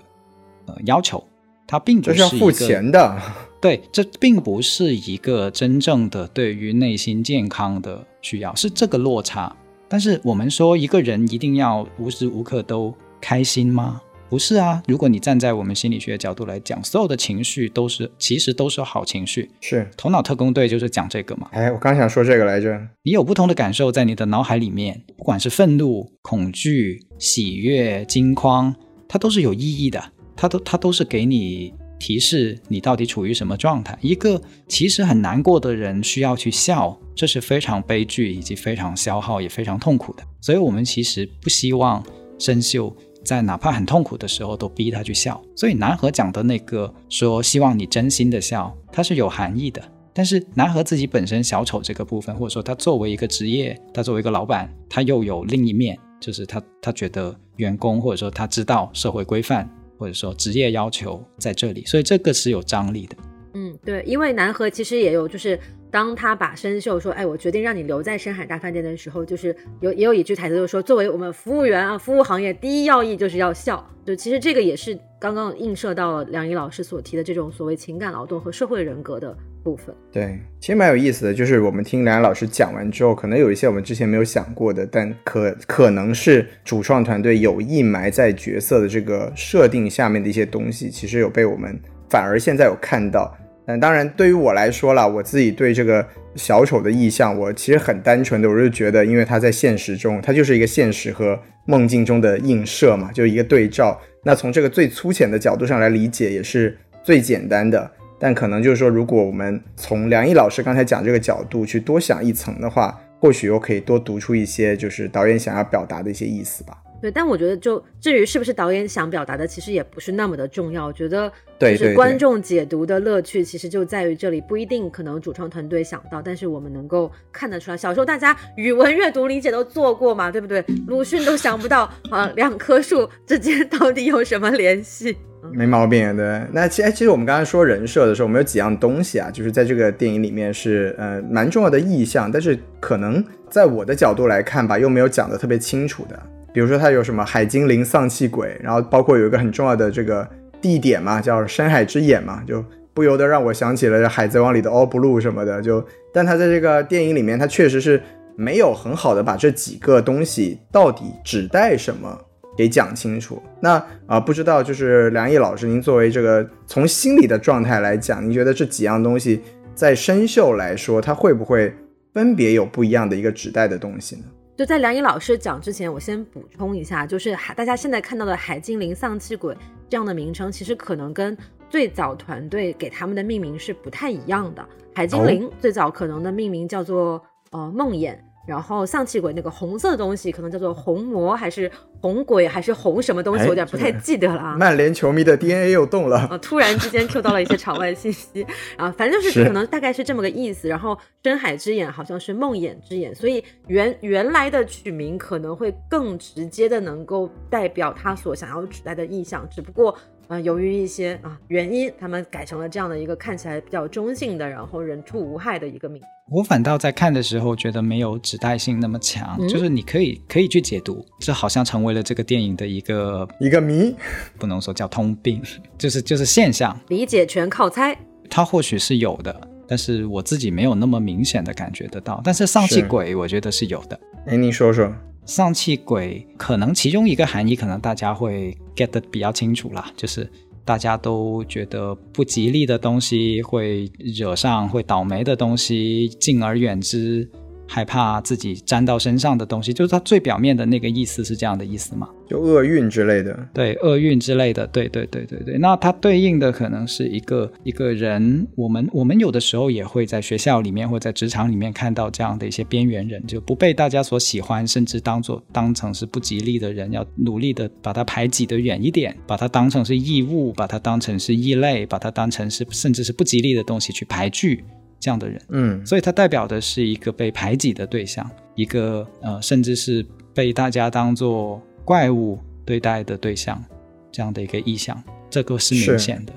呃，要求，它并不是要付钱的，对，这并不是一个真正的对于内心健康的需要，是这个落差。但是我们说一个人一定要无时无刻都开心吗？不是啊。如果你站在我们心理学角度来讲，所有的情绪都是其实都是好情绪。是头脑特工队就是讲这个嘛。哎，我刚想说这个来着。你有不同的感受在你的脑海里面，不管是愤怒、恐惧、喜悦、惊慌，它都是有意义的。它都它都是给你提示你到底处于什么状态。一个其实很难过的人需要去笑，这是非常悲剧以及非常消耗也非常痛苦的。所以我们其实不希望生锈在哪怕很痛苦的时候都逼他去笑。所以南河讲的那个说希望你真心的笑，它是有含义的。但是南河自己本身小丑这个部分，或者说他作为一个职业，他作为一个老板，他又有另一面，就是他他觉得员工或者说他知道社会规范。或者说职业要求在这里，所以这个是有张力的。嗯，对，因为南河其实也有，就是当他把生锈说，哎，我决定让你留在深海大饭店的时候，就是有也有一句台词，就是说，作为我们服务员啊，服务行业第一要义就是要笑。就其实这个也是刚刚映射到了梁怡老师所提的这种所谓情感劳动和社会人格的部分。对，其实蛮有意思的，就是我们听梁怡老师讲完之后，可能有一些我们之前没有想过的，但可可能是主创团队有意埋在角色的这个设定下面的一些东西，其实有被我们反而现在有看到。嗯，当然，对于我来说了，我自己对这个小丑的意象，我其实很单纯的，我就觉得，因为他在现实中，他就是一个现实和梦境中的映射嘛，就一个对照。那从这个最粗浅的角度上来理解，也是最简单的。但可能就是说，如果我们从梁毅老师刚才讲这个角度去多想一层的话，或许又可以多读出一些，就是导演想要表达的一些意思吧。对，但我觉得就至于是不是导演想表达的，其实也不是那么的重要。我觉得，就是观众解读的乐趣，其实就在于这里，不一定可能主创团队想到，但是我们能够看得出来。小时候大家语文阅读理解都做过嘛，对不对？鲁迅都想不到啊，两棵树之间到底有什么联系？没毛病，对。那其实，其实我们刚才说人设的时候，我们有几样东西啊，就是在这个电影里面是呃蛮重要的意象，但是可能在我的角度来看吧，又没有讲的特别清楚的。比如说它有什么海精灵、丧气鬼，然后包括有一个很重要的这个地点嘛，叫深海之眼嘛，就不由得让我想起了《海贼王》里的 All Blue 什么的。就，但他在这个电影里面，他确实是没有很好的把这几个东西到底指代什么给讲清楚。那啊，不知道就是梁毅老师，您作为这个从心理的状态来讲，您觉得这几样东西在生锈来说，它会不会分别有不一样的一个指代的东西呢？就在梁颖老师讲之前，我先补充一下，就是海大家现在看到的海精灵、丧气鬼这样的名称，其实可能跟最早团队给他们的命名是不太一样的。海精灵最早可能的命名叫做呃梦魇。然后丧气鬼那个红色的东西可能叫做红魔还是红鬼还是红什么东西，有点不太记得了啊。曼联球迷的 DNA 又动了啊！[LAUGHS] 突然之间 Q 到了一些场外信息 [LAUGHS] 啊，反正就是可能大概是这么个意思。然后深海之眼好像是梦魇之眼，所以原原来的取名可能会更直接的能够代表他所想要指代的意象。只不过啊，由于一些啊原因，他们改成了这样的一个看起来比较中性的，然后人畜无害的一个名。我反倒在看的时候觉得没有指代性那么强，就是你可以可以去解读，这好像成为了这个电影的一个一个谜，不能说叫通病，就是就是现象，理解全靠猜。它或许是有的，但是我自己没有那么明显的感觉得到。但是丧气鬼，我觉得是有的。哎，你说说。丧气鬼可能其中一个含义，可能大家会 get 的比较清楚啦，就是大家都觉得不吉利的东西会惹上，会倒霉的东西，敬而远之。害怕自己沾到身上的东西，就是它最表面的那个意思是这样的意思吗？就厄运之类的，对，厄运之类的，对对对对对。那它对应的可能是一个一个人，我们我们有的时候也会在学校里面或在职场里面看到这样的一些边缘人，就不被大家所喜欢，甚至当做当成是不吉利的人，要努力的把它排挤的远一点，把它当成是异物，把它当成是异类，把它当成是甚至是不吉利的东西去排拒。这样的人，嗯，所以他代表的是一个被排挤的对象，一个呃，甚至是被大家当做怪物对待的对象，这样的一个意象，这个是明显的。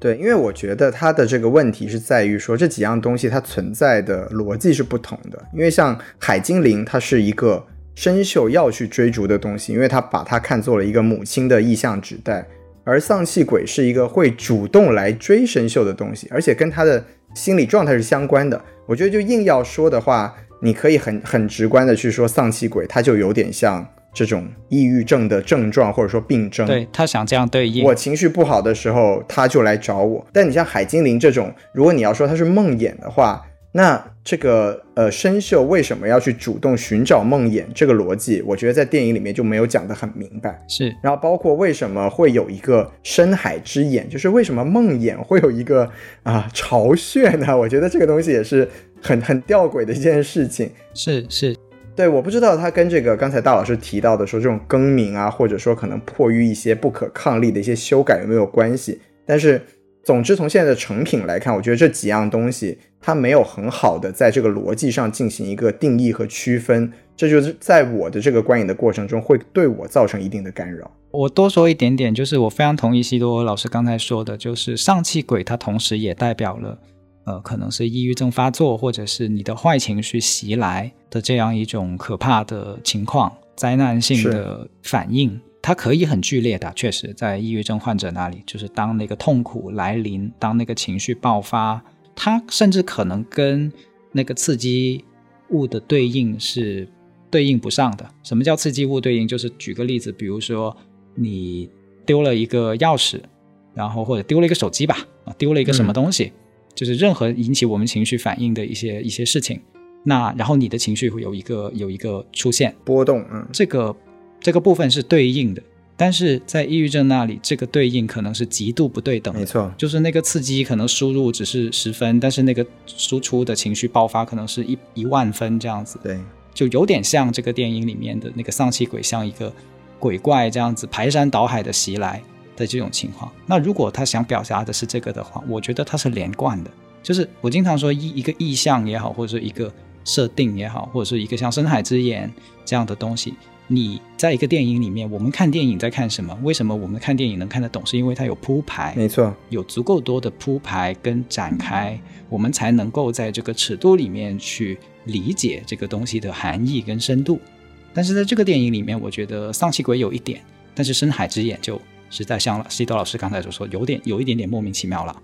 对，因为我觉得他的这个问题是在于说这几样东西它存在的逻辑是不同的。因为像海精灵，它是一个生锈要去追逐的东西，因为它把它看作了一个母亲的意象指代，而丧气鬼是一个会主动来追生锈的东西，而且跟它的。心理状态是相关的，我觉得就硬要说的话，你可以很很直观的去说丧气鬼，他就有点像这种抑郁症的症状或者说病症。对他想这样对应，我情绪不好的时候他就来找我。但你像海精灵这种，如果你要说他是梦魇的话。那这个呃，生锈为什么要去主动寻找梦魇？这个逻辑，我觉得在电影里面就没有讲得很明白。是，然后包括为什么会有一个深海之眼，就是为什么梦魇会有一个啊巢穴呢？我觉得这个东西也是很很吊诡的一件事情。是是，对，我不知道它跟这个刚才大老师提到的说这种更名啊，或者说可能迫于一些不可抗力的一些修改有没有关系？但是。总之，从现在的成品来看，我觉得这几样东西它没有很好的在这个逻辑上进行一个定义和区分，这就是在我的这个观影的过程中会对我造成一定的干扰。我多说一点点，就是我非常同意西多老师刚才说的，就是上气鬼它同时也代表了，呃，可能是抑郁症发作或者是你的坏情绪袭来的这样一种可怕的情况，灾难性的反应。它可以很剧烈的，确实，在抑郁症患者那里，就是当那个痛苦来临，当那个情绪爆发，它甚至可能跟那个刺激物的对应是对应不上的。什么叫刺激物对应？就是举个例子，比如说你丢了一个钥匙，然后或者丢了一个手机吧，啊，丢了一个什么东西，就是任何引起我们情绪反应的一些一些事情，那然后你的情绪会有一个有一个出现波动，嗯，这个。这个部分是对应的，但是在抑郁症那里，这个对应可能是极度不对等。没错，就是那个刺激可能输入只是十分，但是那个输出的情绪爆发可能是一一万分这样子。对，就有点像这个电影里面的那个丧气鬼，像一个鬼怪这样子排山倒海的袭来的这种情况。那如果他想表达的是这个的话，我觉得它是连贯的。就是我经常说一一个意象也好，或者说一个设定也好，或者是一个像深海之眼这样的东西。你在一个电影里面，我们看电影在看什么？为什么我们看电影能看得懂？是因为它有铺排，没错，有足够多的铺排跟展开，我们才能够在这个尺度里面去理解这个东西的含义跟深度。但是在这个电影里面，我觉得丧气鬼有一点，但是深海之眼就实在像西多老师刚才所说，有点有一点点莫名其妙了，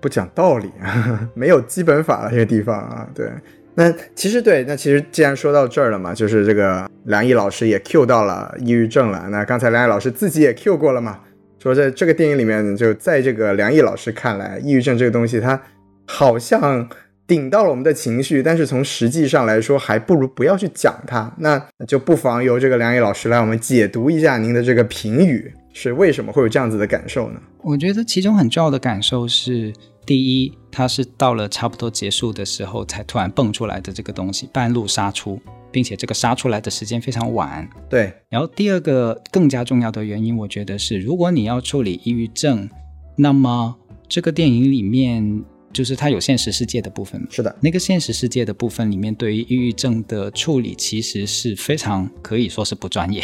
不讲道理，[LAUGHS] 没有基本法了这个地方啊，对。那其实对，那其实既然说到这儿了嘛，就是这个梁毅老师也 Q 到了抑郁症了。那刚才梁毅老师自己也 Q 过了嘛，说在这个电影里面，就在这个梁毅老师看来，抑郁症这个东西，它好像顶到了我们的情绪，但是从实际上来说，还不如不要去讲它。那就不妨由这个梁毅老师来我们解读一下您的这个评语，是为什么会有这样子的感受呢？我觉得其中很重要的感受是。第一，它是到了差不多结束的时候才突然蹦出来的这个东西，半路杀出，并且这个杀出来的时间非常晚。对。然后第二个更加重要的原因，我觉得是，如果你要处理抑郁症，那么这个电影里面就是它有现实世界的部分。是的。那个现实世界的部分里面，对于抑郁症的处理其实是非常可以说是不专业。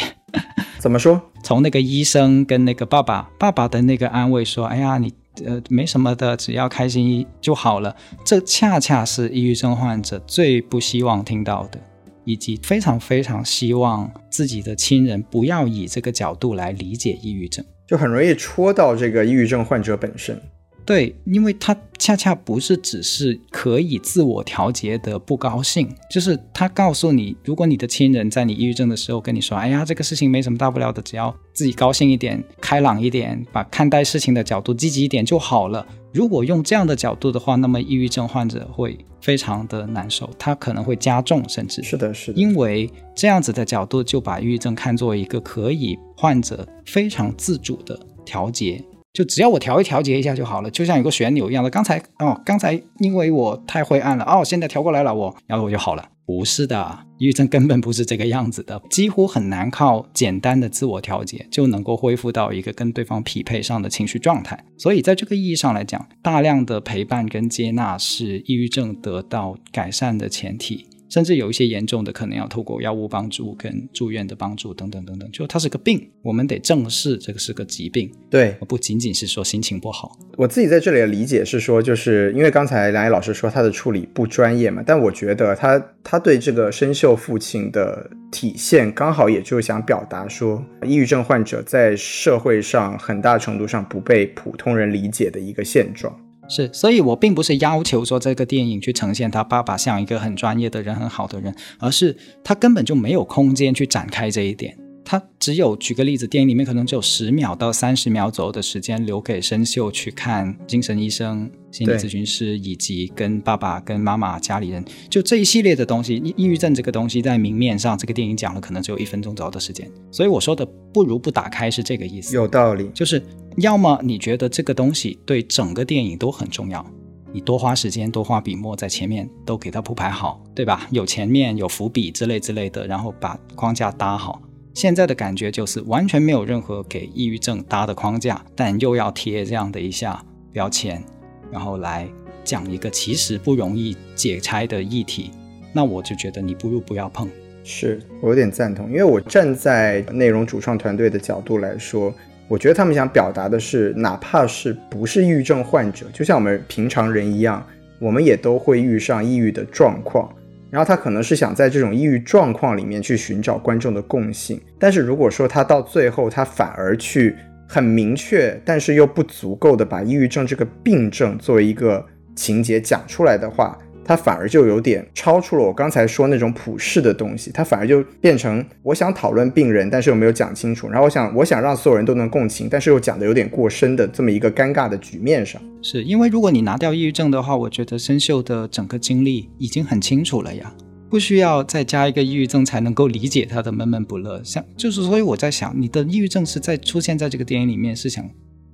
怎么说？[LAUGHS] 从那个医生跟那个爸爸爸爸的那个安慰说：“哎呀，你呃没什么的，只要开心就好了。”这恰恰是抑郁症患者最不希望听到的，以及非常非常希望自己的亲人不要以这个角度来理解抑郁症，就很容易戳到这个抑郁症患者本身。对，因为他恰恰不是只是可以自我调节的不高兴，就是他告诉你，如果你的亲人在你抑郁症的时候跟你说，哎呀，这个事情没什么大不了的，只要自己高兴一点、开朗一点，把看待事情的角度积极一点就好了。如果用这样的角度的话，那么抑郁症患者会非常的难受，他可能会加重，甚至是的，是的，因为这样子的角度就把抑郁症看作一个可以患者非常自主的调节。就只要我调一调节一下就好了，就像有个旋钮一样的。刚才哦，刚才因为我太灰暗了哦，现在调过来了，我然后我就好了。不是的，抑郁症根本不是这个样子的，几乎很难靠简单的自我调节就能够恢复到一个跟对方匹配上的情绪状态。所以在这个意义上来讲，大量的陪伴跟接纳是抑郁症得到改善的前提。甚至有一些严重的，可能要透过药物帮助跟住院的帮助等等等等。就它是个病，我们得正视这个是个疾病，对，不仅仅是说心情不好。我自己在这里的理解是说，就是因为刚才梁毅老师说他的处理不专业嘛，但我觉得他他对这个生锈父亲的体现，刚好也就想表达说，抑郁症患者在社会上很大程度上不被普通人理解的一个现状。是，所以我并不是要求说这个电影去呈现他爸爸像一个很专业的人、很好的人，而是他根本就没有空间去展开这一点。他只有举个例子，电影里面可能只有十秒到三十秒左右的时间留给生锈去看精神医生、心理咨询师，以及跟爸爸、跟妈妈、家里人，就这一系列的东西。抑抑郁症这个东西在明面上，这个电影讲了可能只有一分钟左右的时间。所以我说的不如不打开是这个意思。有道理，就是要么你觉得这个东西对整个电影都很重要，你多花时间、多花笔墨在前面都给它铺排好，对吧？有前面有伏笔之类之类的，然后把框架搭好。现在的感觉就是完全没有任何给抑郁症搭的框架，但又要贴这样的一下标签，然后来讲一个其实不容易解拆的议题，那我就觉得你不如不要碰。是我有点赞同，因为我站在内容主创团队的角度来说，我觉得他们想表达的是，哪怕是不是抑郁症患者，就像我们平常人一样，我们也都会遇上抑郁的状况。然后他可能是想在这种抑郁状况里面去寻找观众的共性，但是如果说他到最后他反而去很明确，但是又不足够的把抑郁症这个病症作为一个情节讲出来的话。它反而就有点超出了我刚才说那种普世的东西，它反而就变成我想讨论病人，但是又没有讲清楚，然后我想我想让所有人都能共情，但是又讲的有点过深的这么一个尴尬的局面上。是因为如果你拿掉抑郁症的话，我觉得生锈的整个经历已经很清楚了呀，不需要再加一个抑郁症才能够理解他的闷闷不乐。像就是所以我在想，你的抑郁症是在出现在这个电影里面是想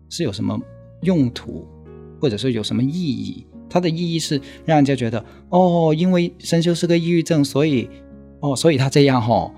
是有什么用途，或者说有什么意义？它的意义是让人家觉得，哦，因为生锈是个抑郁症，所以，哦，所以他这样吼，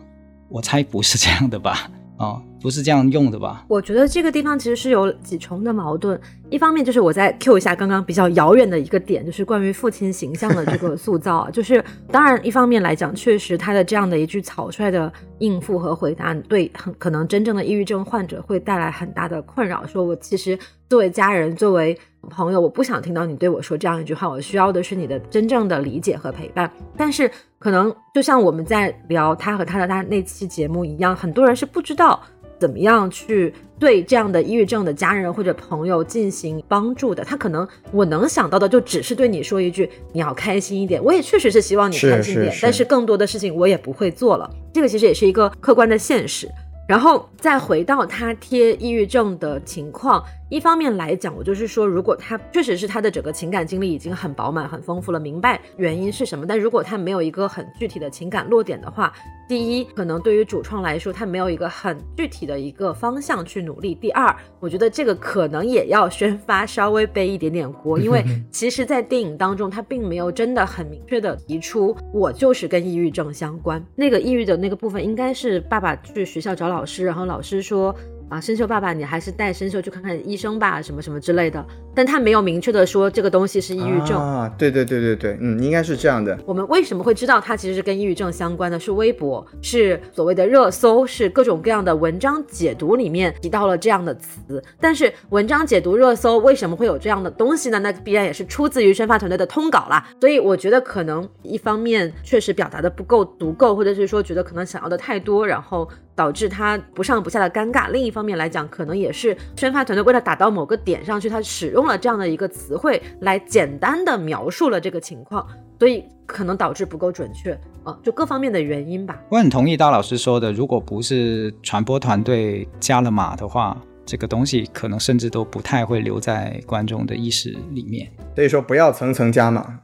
我猜不是这样的吧？哦，不是这样用的吧？我觉得这个地方其实是有几重的矛盾。一方面就是我在 Q 一下刚刚比较遥远的一个点，就是关于父亲形象的这个塑造。[LAUGHS] 就是当然，一方面来讲，确实他的这样的一句草率的应付和回答，对很可能真正的抑郁症患者会带来很大的困扰。说我其实作为家人，作为朋友，我不想听到你对我说这样一句话，我需要的是你的真正的理解和陪伴。但是可能就像我们在聊他和他的他那期节目一样，很多人是不知道。怎么样去对这样的抑郁症的家人或者朋友进行帮助的？他可能我能想到的就只是对你说一句你要开心一点。我也确实是希望你开心点，但是更多的事情我也不会做了。这个其实也是一个客观的现实。然后再回到他贴抑郁症的情况，一方面来讲，我就是说，如果他确实是他的整个情感经历已经很饱满、很丰富了，明白原因是什么，但如果他没有一个很具体的情感落点的话，第一，可能对于主创来说，他没有一个很具体的一个方向去努力；第二，我觉得这个可能也要宣发稍微背一点点锅，因为 [LAUGHS] 其实，在电影当中，他并没有真的很明确的提出我就是跟抑郁症相关。那个抑郁的那个部分，应该是爸爸去学校找老师，然后老师说。啊，生锈爸爸，你还是带生锈去看看医生吧，什么什么之类的。但他没有明确的说这个东西是抑郁症啊。对对对对对，嗯，应该是这样的。我们为什么会知道它其实是跟抑郁症相关的？是微博，是所谓的热搜，是各种各样的文章解读里面提到了这样的词。但是文章解读热搜为什么会有这样的东西呢？那必然也是出自于宣发团队的通稿啦。所以我觉得可能一方面确实表达的不够足够，或者是说觉得可能想要的太多，然后导致他不上不下的尴尬。另一方面来讲，可能也是宣发团队为了打到某个点上去，他使用。了这样的一个词汇来简单的描述了这个情况，所以可能导致不够准确啊，就各方面的原因吧。我很同意大老师说的，如果不是传播团队加了码的话，这个东西可能甚至都不太会留在观众的意识里面。所以说不要层层加码。[LAUGHS]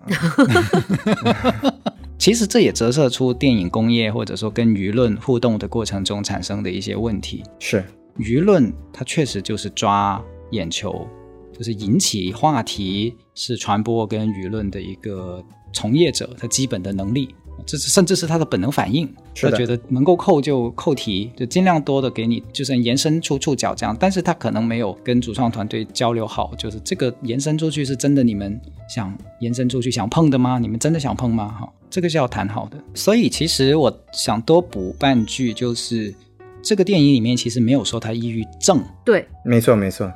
其实这也折射出电影工业或者说跟舆论互动的过程中产生的一些问题。是舆论它确实就是抓眼球。就是引起话题是传播跟舆论的一个从业者他基本的能力，这是甚至是他的本能反应。他觉得能够扣就扣题，就尽量多的给你，就是延伸出触角这样。但是他可能没有跟主创团队交流好，就是这个延伸出去是真的你们想延伸出去想碰的吗？你们真的想碰吗？哈，这个是要谈好的。所以其实我想多补半句，就是这个电影里面其实没有说他抑郁症。对，没错没错。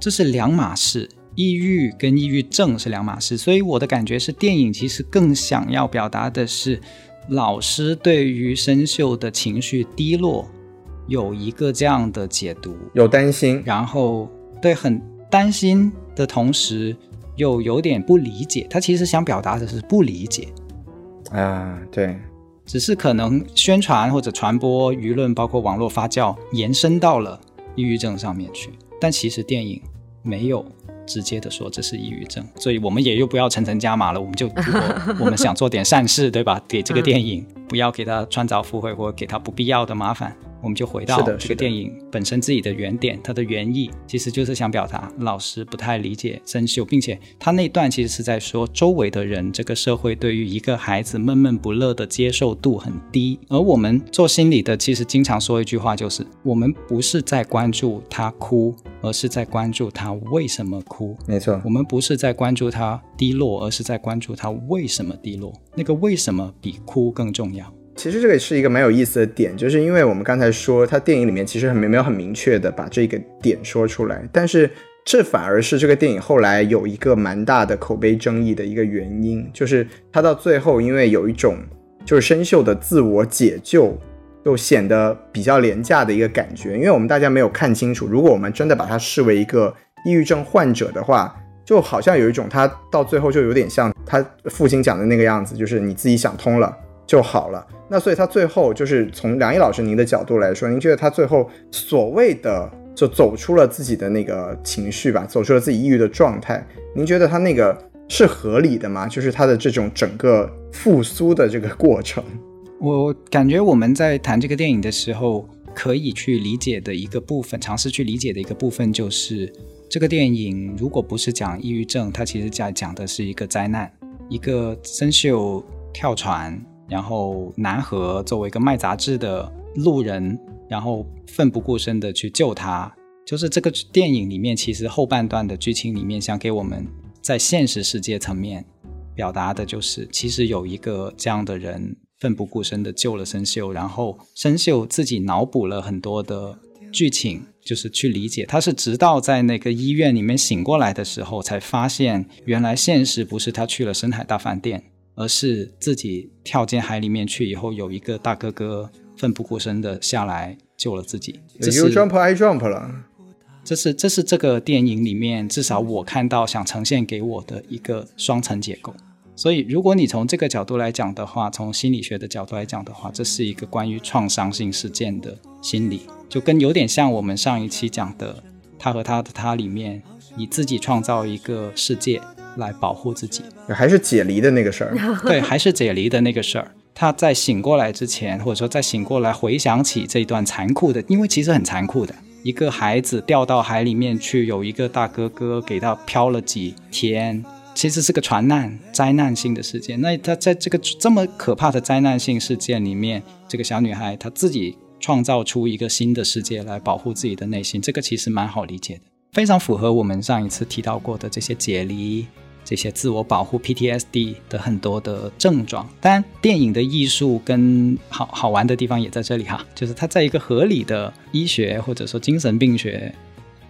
这是两码事，抑郁跟抑郁症是两码事，所以我的感觉是，电影其实更想要表达的是，老师对于生锈的情绪低落有一个这样的解读，有担心，然后对很担心的同时又有点不理解，他其实想表达的是不理解。啊，对，只是可能宣传或者传播舆论，包括网络发酵，延伸到了抑郁症上面去，但其实电影。没有直接的说这是抑郁症，所以我们也又不要层层加码了。我们就如果 [LAUGHS] 我们想做点善事，对吧？给这个电影不要给他穿凿附会，或给他不必要的麻烦。我们就回到这个电影本身自己的原点，它的原意其实就是想表达老师不太理解生锈，并且他那段其实是在说周围的人，这个社会对于一个孩子闷闷不乐的接受度很低。而我们做心理的，其实经常说一句话，就是我们不是在关注他哭，而是在关注他为什么哭。没错，我们不是在关注他低落，而是在关注他为什么低落。那个为什么比哭更重要。其实这个是一个蛮有意思的点，就是因为我们刚才说，他电影里面其实很没没有很明确的把这个点说出来，但是这反而是这个电影后来有一个蛮大的口碑争议的一个原因，就是他到最后因为有一种就是生锈的自我解救，就显得比较廉价的一个感觉，因为我们大家没有看清楚，如果我们真的把它视为一个抑郁症患者的话，就好像有一种他到最后就有点像他父亲讲的那个样子，就是你自己想通了。就好了。那所以他最后就是从梁毅老师您的角度来说，您觉得他最后所谓的就走出了自己的那个情绪吧，走出了自己抑郁的状态，您觉得他那个是合理的吗？就是他的这种整个复苏的这个过程，我感觉我们在谈这个电影的时候，可以去理解的一个部分，尝试去理解的一个部分，就是这个电影如果不是讲抑郁症，它其实在讲的是一个灾难，一个生锈跳船。然后南河作为一个卖杂志的路人，然后奋不顾身的去救他。就是这个电影里面，其实后半段的剧情里面，想给我们在现实世界层面表达的就是，其实有一个这样的人奋不顾身的救了生锈，然后生锈自己脑补了很多的剧情，就是去理解。他是直到在那个医院里面醒过来的时候，才发现原来现实不是他去了深海大饭店。而是自己跳进海里面去以后，有一个大哥哥奋不顾身的下来救了自己。You jump, I jump 了。这是这是这个电影里面至少我看到想呈现给我的一个双层结构。所以，如果你从这个角度来讲的话，从心理学的角度来讲的话，这是一个关于创伤性事件的心理，就跟有点像我们上一期讲的他和他的他里面，你自己创造一个世界。来保护自己，还是解离的那个事儿。[LAUGHS] [LAUGHS] 对，还是解离的那个事儿。他在醒过来之前，或者说在醒过来回想起这一段残酷的，因为其实很残酷的，一个孩子掉到海里面去，有一个大哥哥给他漂了几天，其实是个船难、灾难性的事件。那他在这个这么可怕的灾难性事件里面，这个小女孩她自己。创造出一个新的世界来保护自己的内心，这个其实蛮好理解的，非常符合我们上一次提到过的这些解离、这些自我保护 PTSD 的很多的症状。当然，电影的艺术跟好好玩的地方也在这里哈，就是它在一个合理的医学或者说精神病学、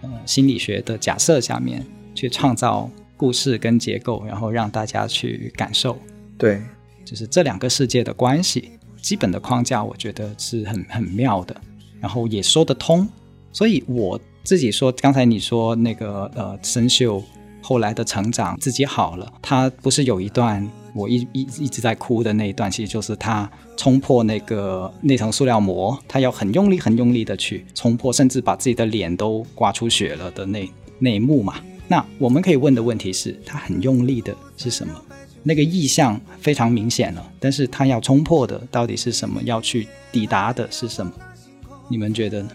呃心理学的假设下面去创造故事跟结构，然后让大家去感受。对，就是这两个世界的关系。基本的框架，我觉得是很很妙的，然后也说得通。所以我自己说，刚才你说那个呃，生锈后来的成长，自己好了。他不是有一段我一一一直在哭的那一段，其实就是他冲破那个那层塑料膜，他要很用力、很用力的去冲破，甚至把自己的脸都刮出血了的那那一幕嘛。那我们可以问的问题是，他很用力的是什么？那个意向非常明显了，但是他要冲破的到底是什么？要去抵达的是什么？你们觉得呢？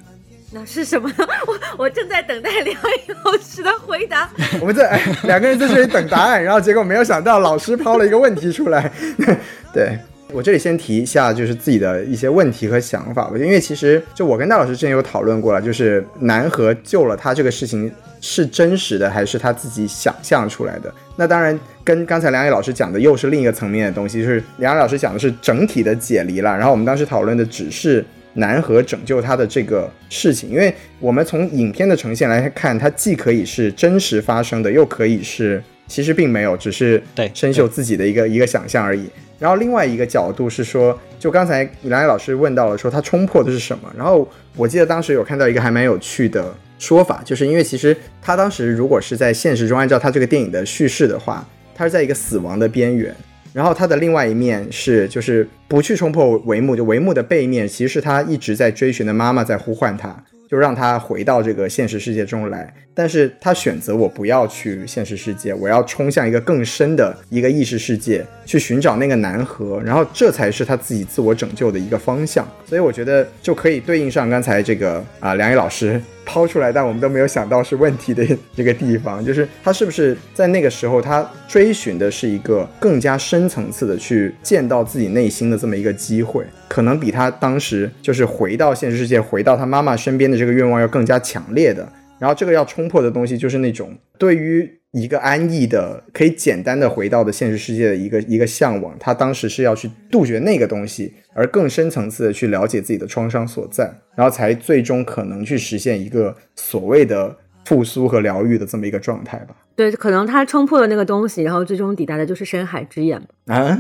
那是什么？[LAUGHS] 我我正在等待梁毅老师的回答。[LAUGHS] 我们在两个人在这里等答案，然后结果没有想到老师抛了一个问题出来。[LAUGHS] 对我这里先提一下，就是自己的一些问题和想法吧。因为其实就我跟大老师之前有讨论过了，就是南河救了他这个事情。是真实的还是他自己想象出来的？那当然跟刚才梁野老师讲的又是另一个层面的东西，就是梁野老师讲的是整体的解离了。然后我们当时讨论的只是南河拯救他的这个事情，因为我们从影片的呈现来看，它既可以是真实发生的，又可以是其实并没有，只是对生锈自己的一个一个想象而已。然后另外一个角度是说，就刚才李兰老师问到了说他冲破的是什么，然后我记得当时有看到一个还蛮有趣的。说法就是因为其实他当时如果是在现实中按照他这个电影的叙事的话，他是在一个死亡的边缘，然后他的另外一面是就是不去冲破帷幕，就帷幕的背面其实是他一直在追寻的妈妈在呼唤他。就让他回到这个现实世界中来，但是他选择我不要去现实世界，我要冲向一个更深的一个意识世界去寻找那个南河，然后这才是他自己自我拯救的一个方向。所以我觉得就可以对应上刚才这个啊梁毅老师抛出来，但我们都没有想到是问题的 [LAUGHS] 这个地方，就是他是不是在那个时候他追寻的是一个更加深层次的去见到自己内心的这么一个机会。可能比他当时就是回到现实世界，回到他妈妈身边的这个愿望要更加强烈的。然后这个要冲破的东西，就是那种对于一个安逸的、可以简单的回到的现实世界的一个一个向往。他当时是要去杜绝那个东西，而更深层次的去了解自己的创伤所在，然后才最终可能去实现一个所谓的复苏和疗愈的这么一个状态吧。对，可能他冲破了那个东西，然后最终抵达的就是深海之眼吧。啊。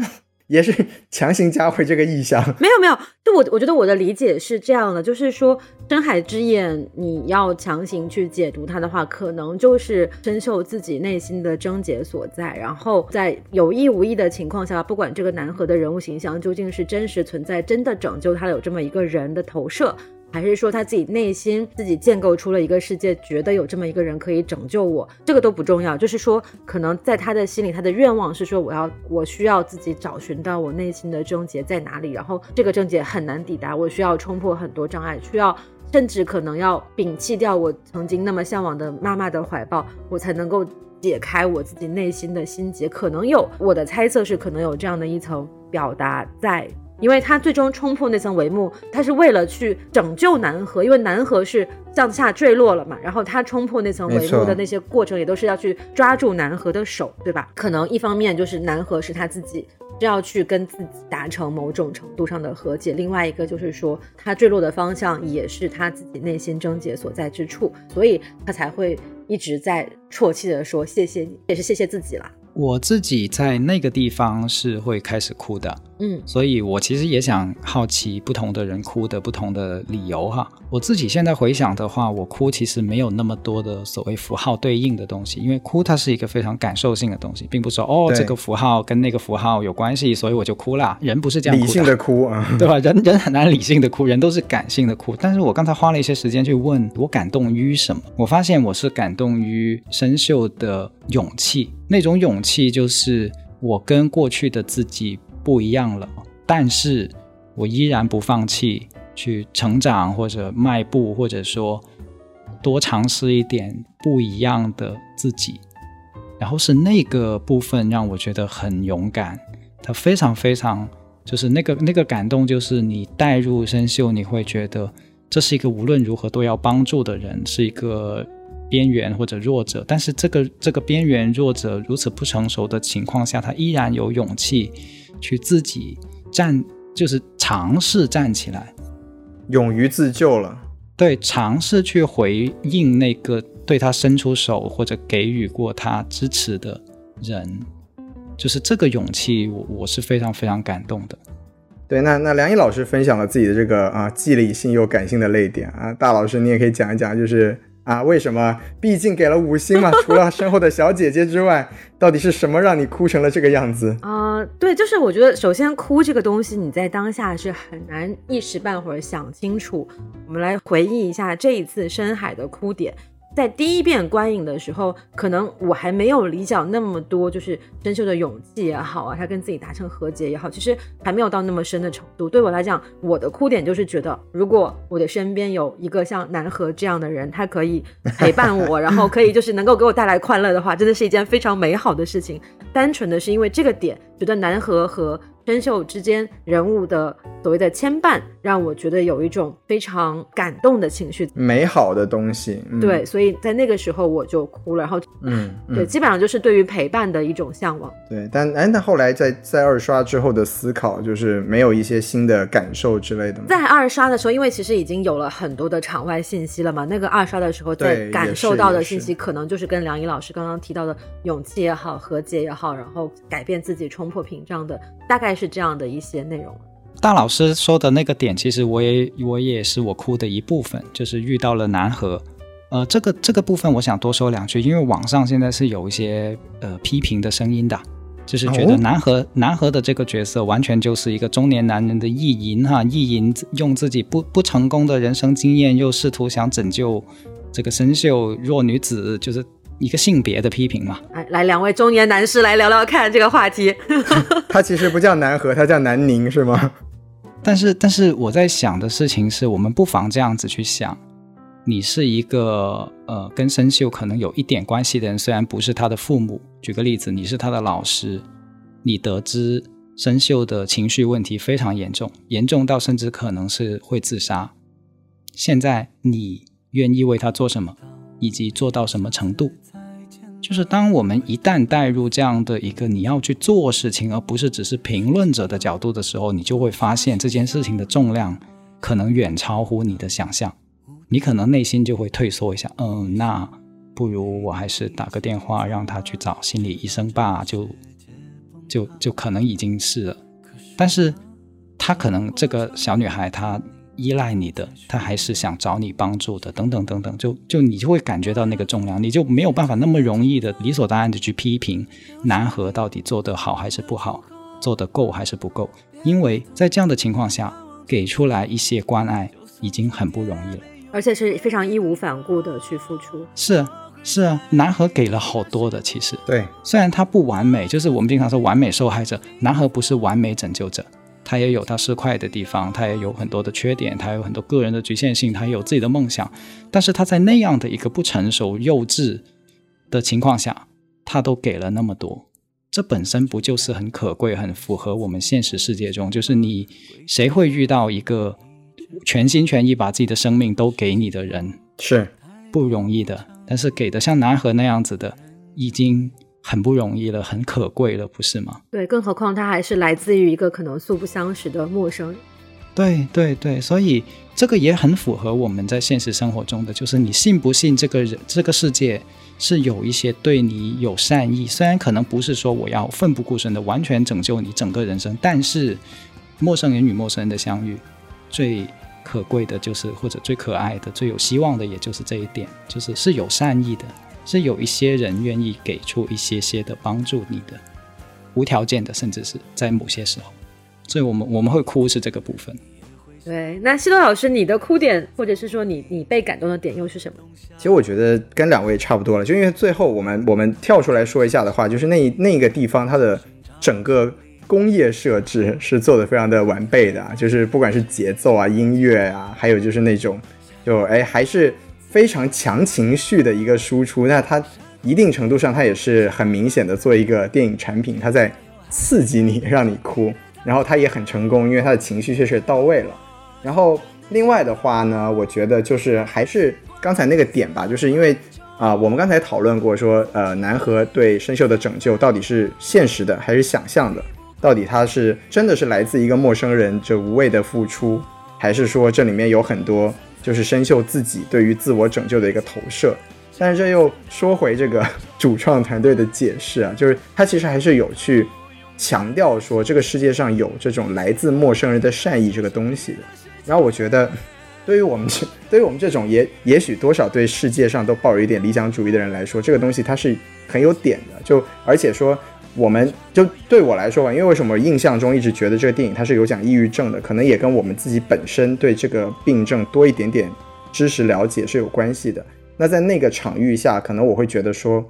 也是强行加回这个意象，[LAUGHS] 没有没有，就我我觉得我的理解是这样的，就是说深海之眼，你要强行去解读它的话，可能就是深秀自己内心的症结所在，然后在有意无意的情况下，不管这个南河的人物形象究竟是真实存在，真的拯救他有这么一个人的投射。还是说他自己内心自己建构出了一个世界，觉得有这么一个人可以拯救我，这个都不重要。就是说，可能在他的心里，他的愿望是说，我要我需要自己找寻到我内心的症结在哪里，然后这个症结很难抵达，我需要冲破很多障碍，需要甚至可能要摒弃掉我曾经那么向往的妈妈的怀抱，我才能够解开我自己内心的心结。可能有我的猜测是，可能有这样的一层表达在。因为他最终冲破那层帷幕，他是为了去拯救南河，因为南河是向下坠落了嘛。然后他冲破那层帷幕的那些过程，也都是要去抓住南河的手，对吧？可能一方面就是南河是他自己是要去跟自己达成某种程度上的和解，另外一个就是说他坠落的方向也是他自己内心症结所在之处，所以他才会一直在啜泣的说谢谢你，也是谢谢自己了。我自己在那个地方是会开始哭的，嗯，所以我其实也想好奇不同的人哭的不同的理由哈。我自己现在回想的话，我哭其实没有那么多的所谓符号对应的东西，因为哭它是一个非常感受性的东西，并不是说哦这个符号跟那个符号有关系，所以我就哭了。人不是这样理性的哭啊，[LAUGHS] 对吧？人人很难理性的哭，人都是感性的哭。但是我刚才花了一些时间去问我感动于什么，我发现我是感动于生锈的勇气。那种勇气就是我跟过去的自己不一样了，但是我依然不放弃去成长或者迈步，或者说多尝试一点不一样的自己。然后是那个部分让我觉得很勇敢，它非常非常就是那个那个感动，就是你带入生锈，你会觉得这是一个无论如何都要帮助的人，是一个边缘或者弱者。但是这个这个边缘弱者如此不成熟的情况下，他依然有勇气去自己站，就是尝试站起来，勇于自救了。对，尝试去回应那个对他伸出手或者给予过他支持的人。就是这个勇气，我我是非常非常感动的。对，那那梁毅老师分享了自己的这个啊，既理性又感性的泪点啊，大老师你也可以讲一讲，就是啊，为什么？毕竟给了五星嘛，除了身后的小姐姐之外，到底是什么让你哭成了这个样子啊？对，就是我觉得首先哭这个东西，你在当下是很难一时半会儿想清楚。我们来回忆一下这一次深海的哭点。在第一遍观影的时候，可能我还没有理解那么多，就是真秀的勇气也好啊，他跟自己达成和解也好，其实还没有到那么深的程度。对我来讲，我的哭点就是觉得，如果我的身边有一个像南河这样的人，他可以陪伴我，然后可以就是能够给我带来快乐的话，真的是一件非常美好的事情。单纯的是因为这个点，觉得南河和。生锈之间人物的所谓的牵绊，让我觉得有一种非常感动的情绪，美好的东西。对，所以在那个时候我就哭了。然后，嗯，对，基本上就是对于陪伴的一种向往。对，但哎，那后来在在二刷之后的思考，就是没有一些新的感受之类的吗？在二刷的时候，因为其实已经有了很多的场外信息了嘛，那个二刷的时候在感受到的信息，可能就是跟梁怡老师刚刚提到的勇气也好，和解也好，然后改变自己，冲破屏障的。大概是这样的一些内容。大老师说的那个点，其实我也我也是我哭的一部分，就是遇到了南河。呃，这个这个部分我想多说两句，因为网上现在是有一些呃批评的声音的，就是觉得南河南河的这个角色完全就是一个中年男人的意淫哈，意淫用自己不不成功的人生经验，又试图想拯救这个生锈弱女子，就是。一个性别的批评嘛？来，来，两位中年男士来聊聊看这个话题。[LAUGHS] 他其实不叫南河，他叫南宁，是吗？但是，但是我在想的事情是，我们不妨这样子去想：你是一个呃，跟生锈可能有一点关系的人，虽然不是他的父母。举个例子，你是他的老师，你得知生锈的情绪问题非常严重，严重到甚至可能是会自杀。现在你愿意为他做什么，以及做到什么程度？就是当我们一旦带入这样的一个你要去做事情，而不是只是评论者的角度的时候，你就会发现这件事情的重量可能远超乎你的想象。你可能内心就会退缩一下，嗯，那不如我还是打个电话让他去找心理医生吧，就就就可能已经是了。但是他可能这个小女孩她。依赖你的，他还是想找你帮助的，等等等等，就就你就会感觉到那个重量，你就没有办法那么容易的理所当然的去批评南河到底做得好还是不好，做得够还是不够，因为在这样的情况下，给出来一些关爱已经很不容易了，而且是非常义无反顾的去付出。是啊，是啊，南河给了好多的，其实对，虽然他不完美，就是我们经常说完美受害者，南河不是完美拯救者。他也有他失快的地方，他也有很多的缺点，他有很多个人的局限性，他也有自己的梦想。但是他在那样的一个不成熟、幼稚的情况下，他都给了那么多，这本身不就是很可贵、很符合我们现实世界中？就是你谁会遇到一个全心全意把自己的生命都给你的人？是不容易的。但是给的像南河那样子的，已经。很不容易了，很可贵了，不是吗？对，更何况他还是来自于一个可能素不相识的陌生人。对对对，所以这个也很符合我们在现实生活中的，就是你信不信这个人、这个世界是有一些对你有善意，虽然可能不是说我要奋不顾身的完全拯救你整个人生，但是陌生人与陌生人的相遇，最可贵的就是或者最可爱的、最有希望的，也就是这一点，就是是有善意的。是有一些人愿意给出一些些的帮助你的，无条件的，甚至是在某些时候，所以我们我们会哭是这个部分。对，那西多老师，你的哭点或者是说你你被感动的点又是什么？其实我觉得跟两位差不多了，就因为最后我们我们跳出来说一下的话，就是那那个地方它的整个工业设置是做的非常的完备的，就是不管是节奏啊、音乐啊，还有就是那种就哎还是。非常强情绪的一个输出，那它一定程度上，它也是很明显的做一个电影产品，它在刺激你，让你哭。然后他也很成功，因为他的情绪确实到位了。然后另外的话呢，我觉得就是还是刚才那个点吧，就是因为啊，我们刚才讨论过说，呃，南河对生锈的拯救到底是现实的还是想象的？到底他是真的是来自一个陌生人这无谓的付出，还是说这里面有很多就是生锈自己对于自我拯救的一个投射？但是这又说回这个主创团队的解释啊，就是他其实还是有去强调说这个世界上有这种来自陌生人的善意这个东西的。然后我觉得，对于我们这 [LAUGHS] 对于我们这种也也许多少对世界上都抱有一点理想主义的人来说，这个东西它是很有点的。就而且说。我们就对我来说吧，因为为什么印象中一直觉得这个电影它是有讲抑郁症的，可能也跟我们自己本身对这个病症多一点点知识了解是有关系的。那在那个场域下，可能我会觉得说，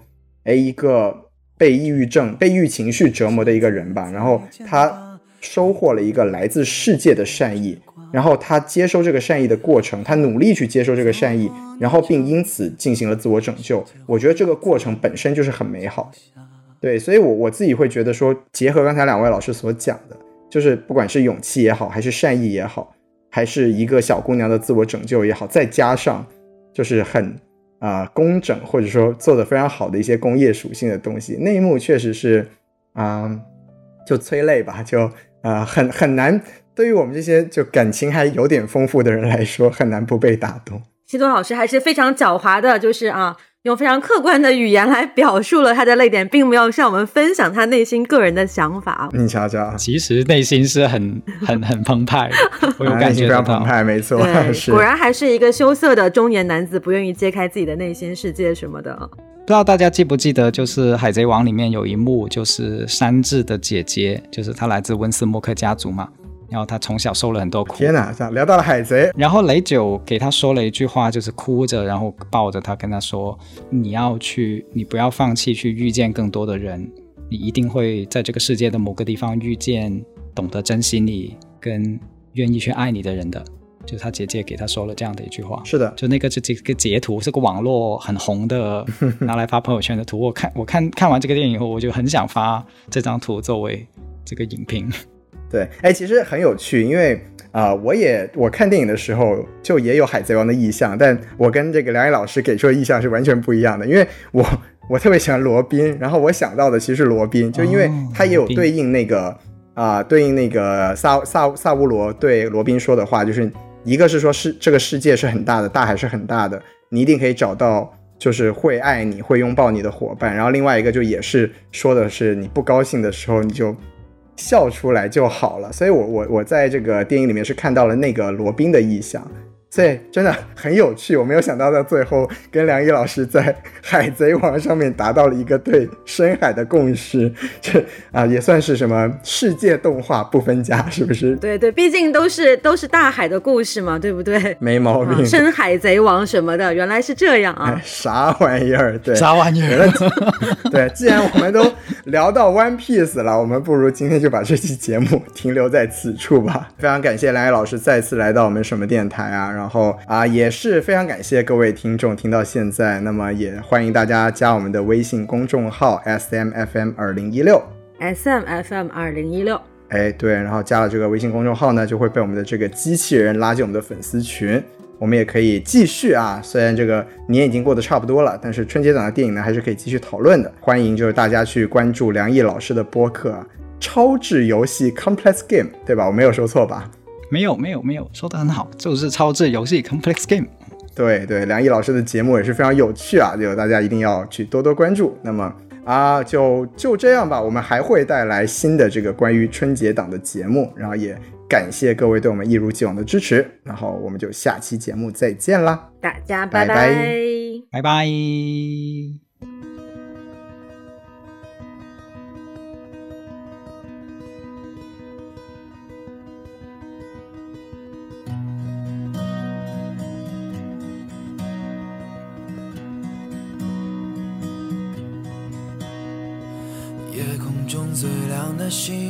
哎，一个被抑郁症、被抑郁情绪折磨的一个人吧，然后他收获了一个来自世界的善意，然后他接收这个善意的过程，他努力去接收这个善意，然后并因此进行了自我拯救。我觉得这个过程本身就是很美好的。对，所以，我我自己会觉得说，结合刚才两位老师所讲的，就是不管是勇气也好，还是善意也好，还是一个小姑娘的自我拯救也好，再加上就是很啊工整或者说做的非常好的一些工业属性的东西，那一幕确实是啊，就催泪吧，就啊很很难，对于我们这些就感情还有点丰富的人来说，很难不被打动。西多老师还是非常狡猾的，就是啊。用非常客观的语言来表述了他的泪点，并没有向我们分享他内心个人的想法。你瞧瞧，其实内心是很很很澎湃，[LAUGHS] 我有感觉非常澎湃，没错，[LAUGHS] 果然还是一个羞涩的中年男子，不愿意揭开自己的内心世界什么的。不知道大家记不记得，就是《海贼王》里面有一幕，就是山治的姐姐，就是她来自温斯莫克家族嘛。然后他从小受了很多苦。天哪，聊到了海贼。然后雷九给他说了一句话，就是哭着，然后抱着他跟他说：“你要去，你不要放弃，去遇见更多的人，你一定会在这个世界的某个地方遇见懂得珍惜你跟愿意去爱你的人的。”就是他姐姐给他说了这样的一句话。是的，就那个这这个截图是个网络很红的，拿来发朋友圈的图。我看我看看完这个电影以后，我就很想发这张图作为这个影评。对，哎，其实很有趣，因为啊，我也我看电影的时候就也有海贼王的意象，但我跟这个梁毅老师给出的意象是完全不一样的，因为我我特别喜欢罗宾，然后我想到的其实是罗宾，就因为他也有对应那个啊，对应那个萨萨萨乌罗对罗宾说的话，就是一个是说是这个世界是很大的，大海是很大的，你一定可以找到就是会爱你会拥抱你的伙伴，然后另外一个就也是说的是你不高兴的时候你就。笑出来就好了，所以我我我在这个电影里面是看到了那个罗宾的意象。所以真的很有趣，我没有想到到最后跟梁毅老师在《海贼王》上面达到了一个对深海的共识，这啊也算是什么世界动画不分家，是不是？[LAUGHS] 对对，毕竟都是都是大海的故事嘛，对不对？没毛病。深海贼王什么的，原来是这样啊！[LAUGHS] 啥玩意儿？对，啥玩意儿？对，既然我们都聊到 One Piece 了，我们不如今天就把这期节目停留在此处吧。非常感谢梁毅老师再次来到我们什么电台啊！然后啊，也是非常感谢各位听众听到现在，那么也欢迎大家加我们的微信公众号 S M F M 二零一六 S M F M 二零一六。哎，对，然后加了这个微信公众号呢，就会被我们的这个机器人拉进我们的粉丝群。我们也可以继续啊，虽然这个年已经过得差不多了，但是春节档的电影呢，还是可以继续讨论的。欢迎就是大家去关注梁毅老师的播客《超智游戏 Complex Game》，对吧？我没有说错吧？没有没有没有，说的很好，就是超智游戏 Complex Game。对对，梁毅老师的节目也是非常有趣啊，就大家一定要去多多关注。那么啊，就就这样吧，我们还会带来新的这个关于春节档的节目，然后也感谢各位对我们一如既往的支持，然后我们就下期节目再见啦，大家拜拜拜拜。最亮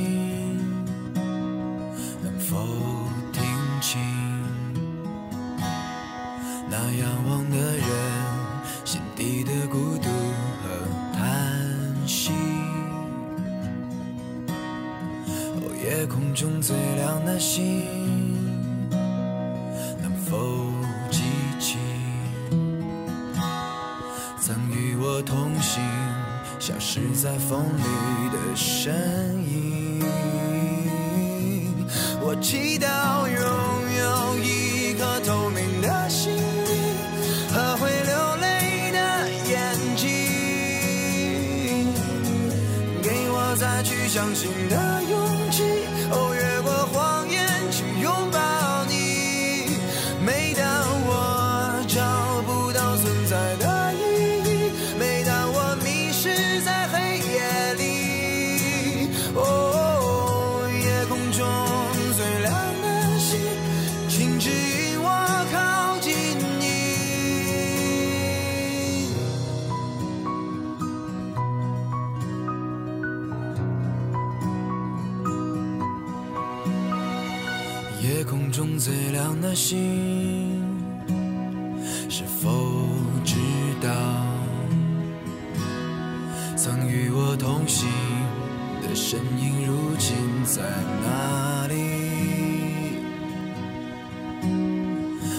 在哪里？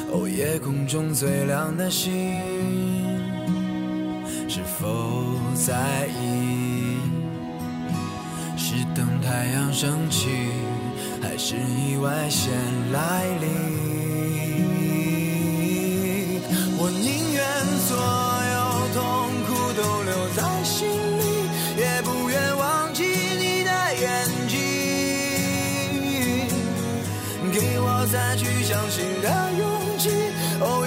哦，夜空中最亮的星。是否在意？是等太阳升起，还是意外先来临？新的勇气哦